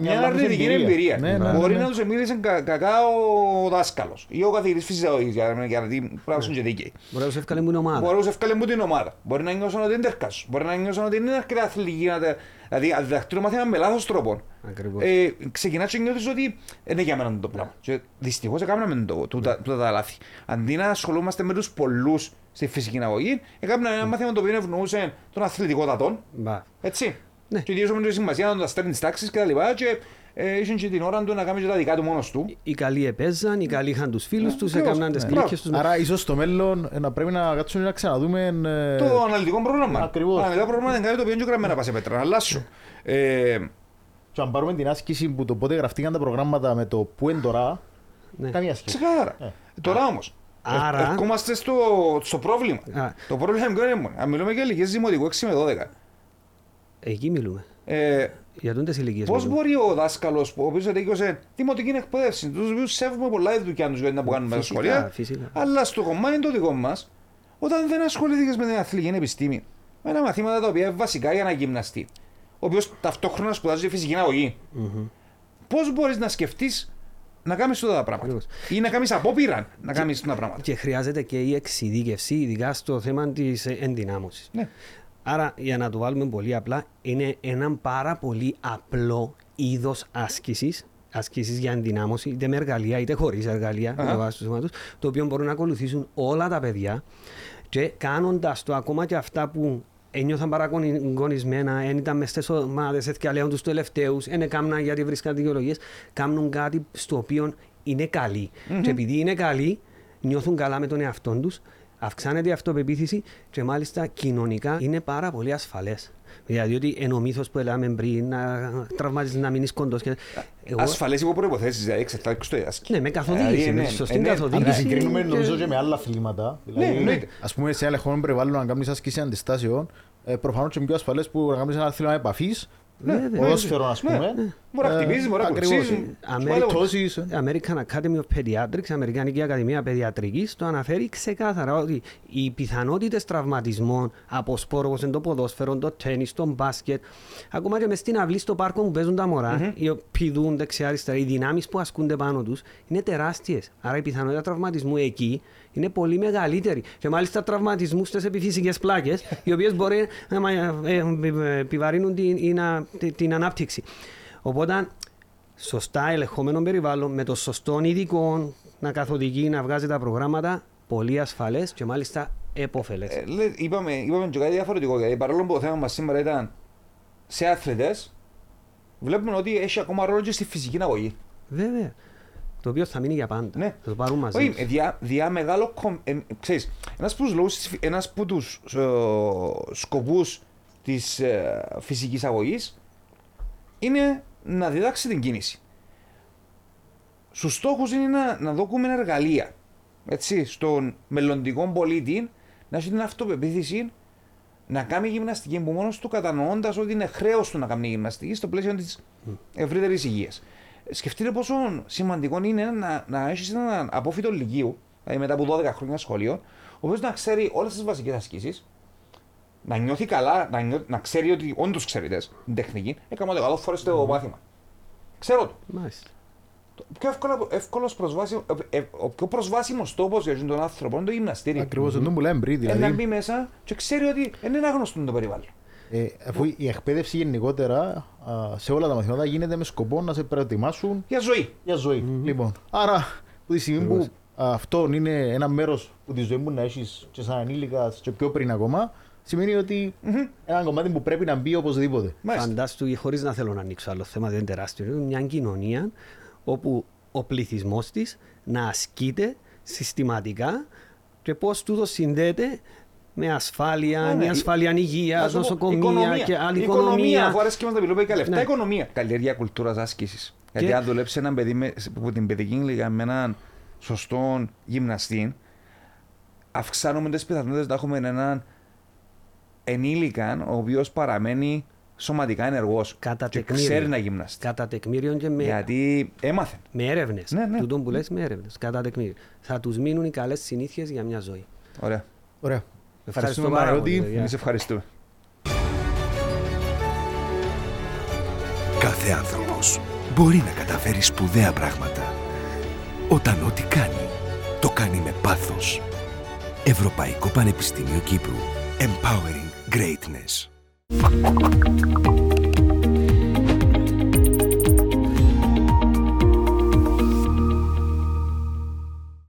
μια λάθος αρνητική εμπειρία. Ναι, ναι, ναι, Μπορεί ναι. να τους μίλησε κα, κακά ο δάσκαλος ή ο καθηγητής φυσιολογικής, για, για να δει πράγματα και δίκαιοι. Μπορεί να τους ευκάλε μου την ομάδα. Μπορεί να σε ευκάλε μου την ομάδα. Μπορεί να νιώσουν ότι είναι τερκάς. Μπορεί να νιώσουν ότι δεν είναι αρκετά αθλητική. να τα- Δηλαδή, αν διδακτήριο μάθημα με λάθος τρόπο. Ακριβώς. Ε, ξεκινάς και νιώθεις ότι είναι για μένα το πράγμα. Και δυστυχώς έκαναμε το, τούτα, τούτα τα λάθη. Αντί να ασχολούμαστε με τους πολλούς στη φυσική αγωγή, έκαναμε ένα μάθημα το οποίο ευνοούσε τον αθλητικό τατόν. Μπα. Έτσι. Ναι. Και ιδιώς με τη σημασία να τα στέλνει τις τάξεις και τα λοιπά και ε, είχε και την ώρα του να κάνει και τα δικά του μόνος του. Οι καλοί επέζαν, οι καλοί είχαν τους φίλους τους, ακριβώς. έκαναν τις Ναι. κλίκε τους. Άρα ίσως στο μέλλον ε, να πρέπει να κάτσουμε να ξαναδούμε ε, Το αναλυτικό πρόγραμμα. Ακριβώς. Το αναλυτικό πρόγραμμα είναι κάτι το οποίο είναι και γραμμένα πάσε πέτρα. Να αλλάσω. Ε, και αν πάρουμε την άσκηση που το πότε γραφτήκαν τα προγράμματα με το που είναι τώρα, Ναι. καμία σχέση. ξεκάθαρα. Ε. Τώρα όμως, Άρα- ε, ερχόμαστε στο, στο πρόβλημα. Α. Το πρόβλημα είναι ποιο είναι μόνο. Αν μιλούμε για ηλικίες δημοτικού 6 με 12. Εκεί μιλούμε. Ε, Για τούντε ηλικίες. Πώς μπορεί ο δάσκαλος, ο οποίος τελείωσε δημοτική εκπαίδευση, τους οποίους σέβομαι πολλά τη δουλειά τους για να κάνουν μέσα στα Φυσικά, σχολεία, φυσικά. αλλά στο κομμάτι το δικό μας, όταν δεν ασχολήθηκες με την αθλητική επιστήμη, με ένα μαθήματα τα οποία είναι βασικά για να γυμναστεί, ο οποίος ταυτόχρονα σπουδάζει φυσική αγωγή, πώς μπορείς να σκεφτείς να κάνεις αυτά τα πράγματα. Ακριβώς. Ή να κάνεις απόπειρα να κάνεις αυτά τα πράγματα. Και χρειάζεται και η εξειδίκευση, ειδικά στο θέμα της ενδυνάμωσης. Ναι. Άρα, για να το βάλουμε πολύ απλά, είναι ένα πάρα πολύ απλό είδος άσκησης. Ασκήσει για ενδυνάμωση, είτε με εργαλεία είτε χωρίς εργαλεία, Αχα. με βάση του θέματος, το οποίο μπορούν να ακολουθήσουν όλα τα παιδιά και κάνοντας το ακόμα και αυτά που ένιωθαν παρακονισμένα, δεν ήταν μες στι ομάδες, έθιαλέον τους τελευταίους, δεν έκαναν γιατί βρίσκαν δικαιολογίες, κάνουν κάτι στο οποίο είναι καλοί. Και επειδή είναι καλοί, νιώθουν καλά με τον εαυτό τους, αυξάνεται η αυτοπεποίθηση και μάλιστα κοινωνικά είναι πάρα πολύ ασφαλές. Δηλαδή ότι είναι ο μύθος που έλαμε πριν, να τραυματίζει, να μείνεις κοντός. Και... Εγώ... Ασφαλές υπό προϋποθέσεις, δηλαδή εξαρτάται στο άσκη. Ναι, με καθοδήγηση, με σωστή καθοδήγηση. Αν το συγκρίνουμε και- νομίζω και με άλλα αθλήματα. Ναι, Δηλαδή, εννοείται. ας πούμε σε ένα ελεγχόμενο περιβάλλον να κάνεις άσκηση αντιστάσεων, ε, προφανώς και είναι πιο ασφαλές που να κάνεις ένα άθλημα επαφής, Ναι, ναι, ποδόσφαιρο ας ναι. πούμε. Μπορεί να Ε, χτυπήσεις, μπορεί να ακριβώς. κοψίσεις. Αμερική- Περιπτώσεις, ε. American Academy of Pediatrics, Αμερικανική Ακαδημία Παιδιατρικής, το αναφέρει ξεκάθαρα ότι οι πιθανότητες τραυματισμών από σπόρος όπως είναι το ποδόσφαιρο, το τέννις, το μπάσκετ, ακόμα και μες στην αυλή στο πάρκο που παίζουν τα μωρά, οι οποίοι πηδούν δεξιά-αριστερά, οι δυνάμεις που ασκούνται πάνω τους είναι τεράστιες. Άρα η πιθανότητα τραυματισμού εκεί είναι πολύ μεγαλύτερη. Και μάλιστα τραυματισμού στις επιφυσικές πλάκες, οι οποίες μπορεί να μα- ε, ε, επιβαρύνουν την, ή να- την- την ανάπτυξη. Οπότε σωστά ελεγχόμενο περιβάλλον, με το σωστό ειδικό να καθοδηγεί, να βγάζει τα προγράμματα, πολύ ασφαλές και μάλιστα επωφελές. Ε, λέ- είπαμε, είπαμε και κάτι διαφορετικό. Γιατί παρόλο που το θέμα μας σήμερα ήταν σε άθλητες, βλέπουμε ότι έχει ακόμα ρόλο και στη φυσική αγωγή. Βέβαια. Το οποίο θα μείνει για πάντα. Ναι. Θα το πάρουν μαζί. Όχι, τους. ε, διά, διά μεγάλο. κομ- Ε, ξέρεις, ένας από τους λόγους, της- ένας από τους ε, σκοπούς της ε, φυσικής αγωγής είναι να διδάξει την κίνηση. Στους στόχους είναι να, να δώσουμε εργαλεία έτσι, στον μελλοντικό πολίτη να έχει την αυτοπεποίθηση να κάνει γυμναστική που μόνος του κατανοώντας ότι είναι χρέος του να κάνει γυμναστική στο πλαίσιο της ευρύτερης υγείας. Σκεφτείτε πόσο σημαντικό είναι να, να έχεις έναν απόφυτο λυκείου, δηλαδή μετά από 12 χρόνια σχολείο, ο οποίος να ξέρει όλες τις βασικές ασκήσεις, να νιώθει καλά, να, νιώ, να ξέρει ότι όντως ξέρει τες, την τεχνική, έκανα το 100 φορές το μάθημα. Ξέρω το. Μάλιστα. Το πιο εύκολο, εύκολος προσβάσιμο, ε, ε, ο πιο προσβάσιμος τόπος για τον άνθρωπο είναι το γυμναστήριο. Ακριβώς αυτό που λέμε πριν. Ε, να Δηλαδή, μπει μέσα και ξέρει ότι δεν είναι άγνωστο το περιβάλλον. ε, αφού η εκπαίδευση γενικότερα α, σε όλα τα μαθήματα γίνεται με σκοπό να σε προετοιμάσουν Για ζωή. για ζωή. Λοιπόν, άρα από τη στιγμή που α, αυτό είναι ένα μέρος που τη ζωή μου να έχεις και σαν ανήλικα και πιο πριν ακόμα, σημαίνει ότι ένα κομμάτι που πρέπει να μπει οπωσδήποτε. Μάλιστα. Φαντάστου, χωρίς να θέλω να ανοίξω άλλο θέμα, δεν είναι τεράστιο. Είναι μια κοινωνία όπου ο πληθυσμός της να ασκείται συστηματικά και πώς τούτο συνδέεται με ασφάλεια, Ναι, ναι. με ασφάλεια υγείας, Να σου πω, νοσοκομεία και άλλη Οικονομία, οικονομία. αφού αρέσει και μας τα πιλοπαϊκά λεφτά, Ναι. οικονομία. Καλλιέργεια κουλτούρας άσκησης. Γιατί Και- αν δουλέψει ένα παιδί με, από την παιδική ηλικία με έναν σωστό γυμναστή, αυξάνουμε τι πιθανότητες να έχουμε έναν ενήλικα ο οποίος παραμένει σωματικά ενεργός Κατά και τεκμήριο. ξέρει να γυμναστεί. Κατά τεκμήριο και με, Γιατί έμαθε. με έρευνες. Ναι, ναι. Τούτο που λες με έρευνες. Κατά τεκμήριο. Θα τους μείνουν οι καλές συνήθειες για μια ζωή. Ωραία. Ωραία. Ευχαριστώ πάρα πολύ. Παναγιώτη. παιδιά. Εμείς ευχαριστούμε. Κάθε άνθρωπος μπορεί να καταφέρει σπουδαία πράγματα. Όταν ό,τι κάνει, το κάνει με πάθος. Ευρωπαϊκό Πανεπιστήμιο Κύπρου. Empowering Greatness.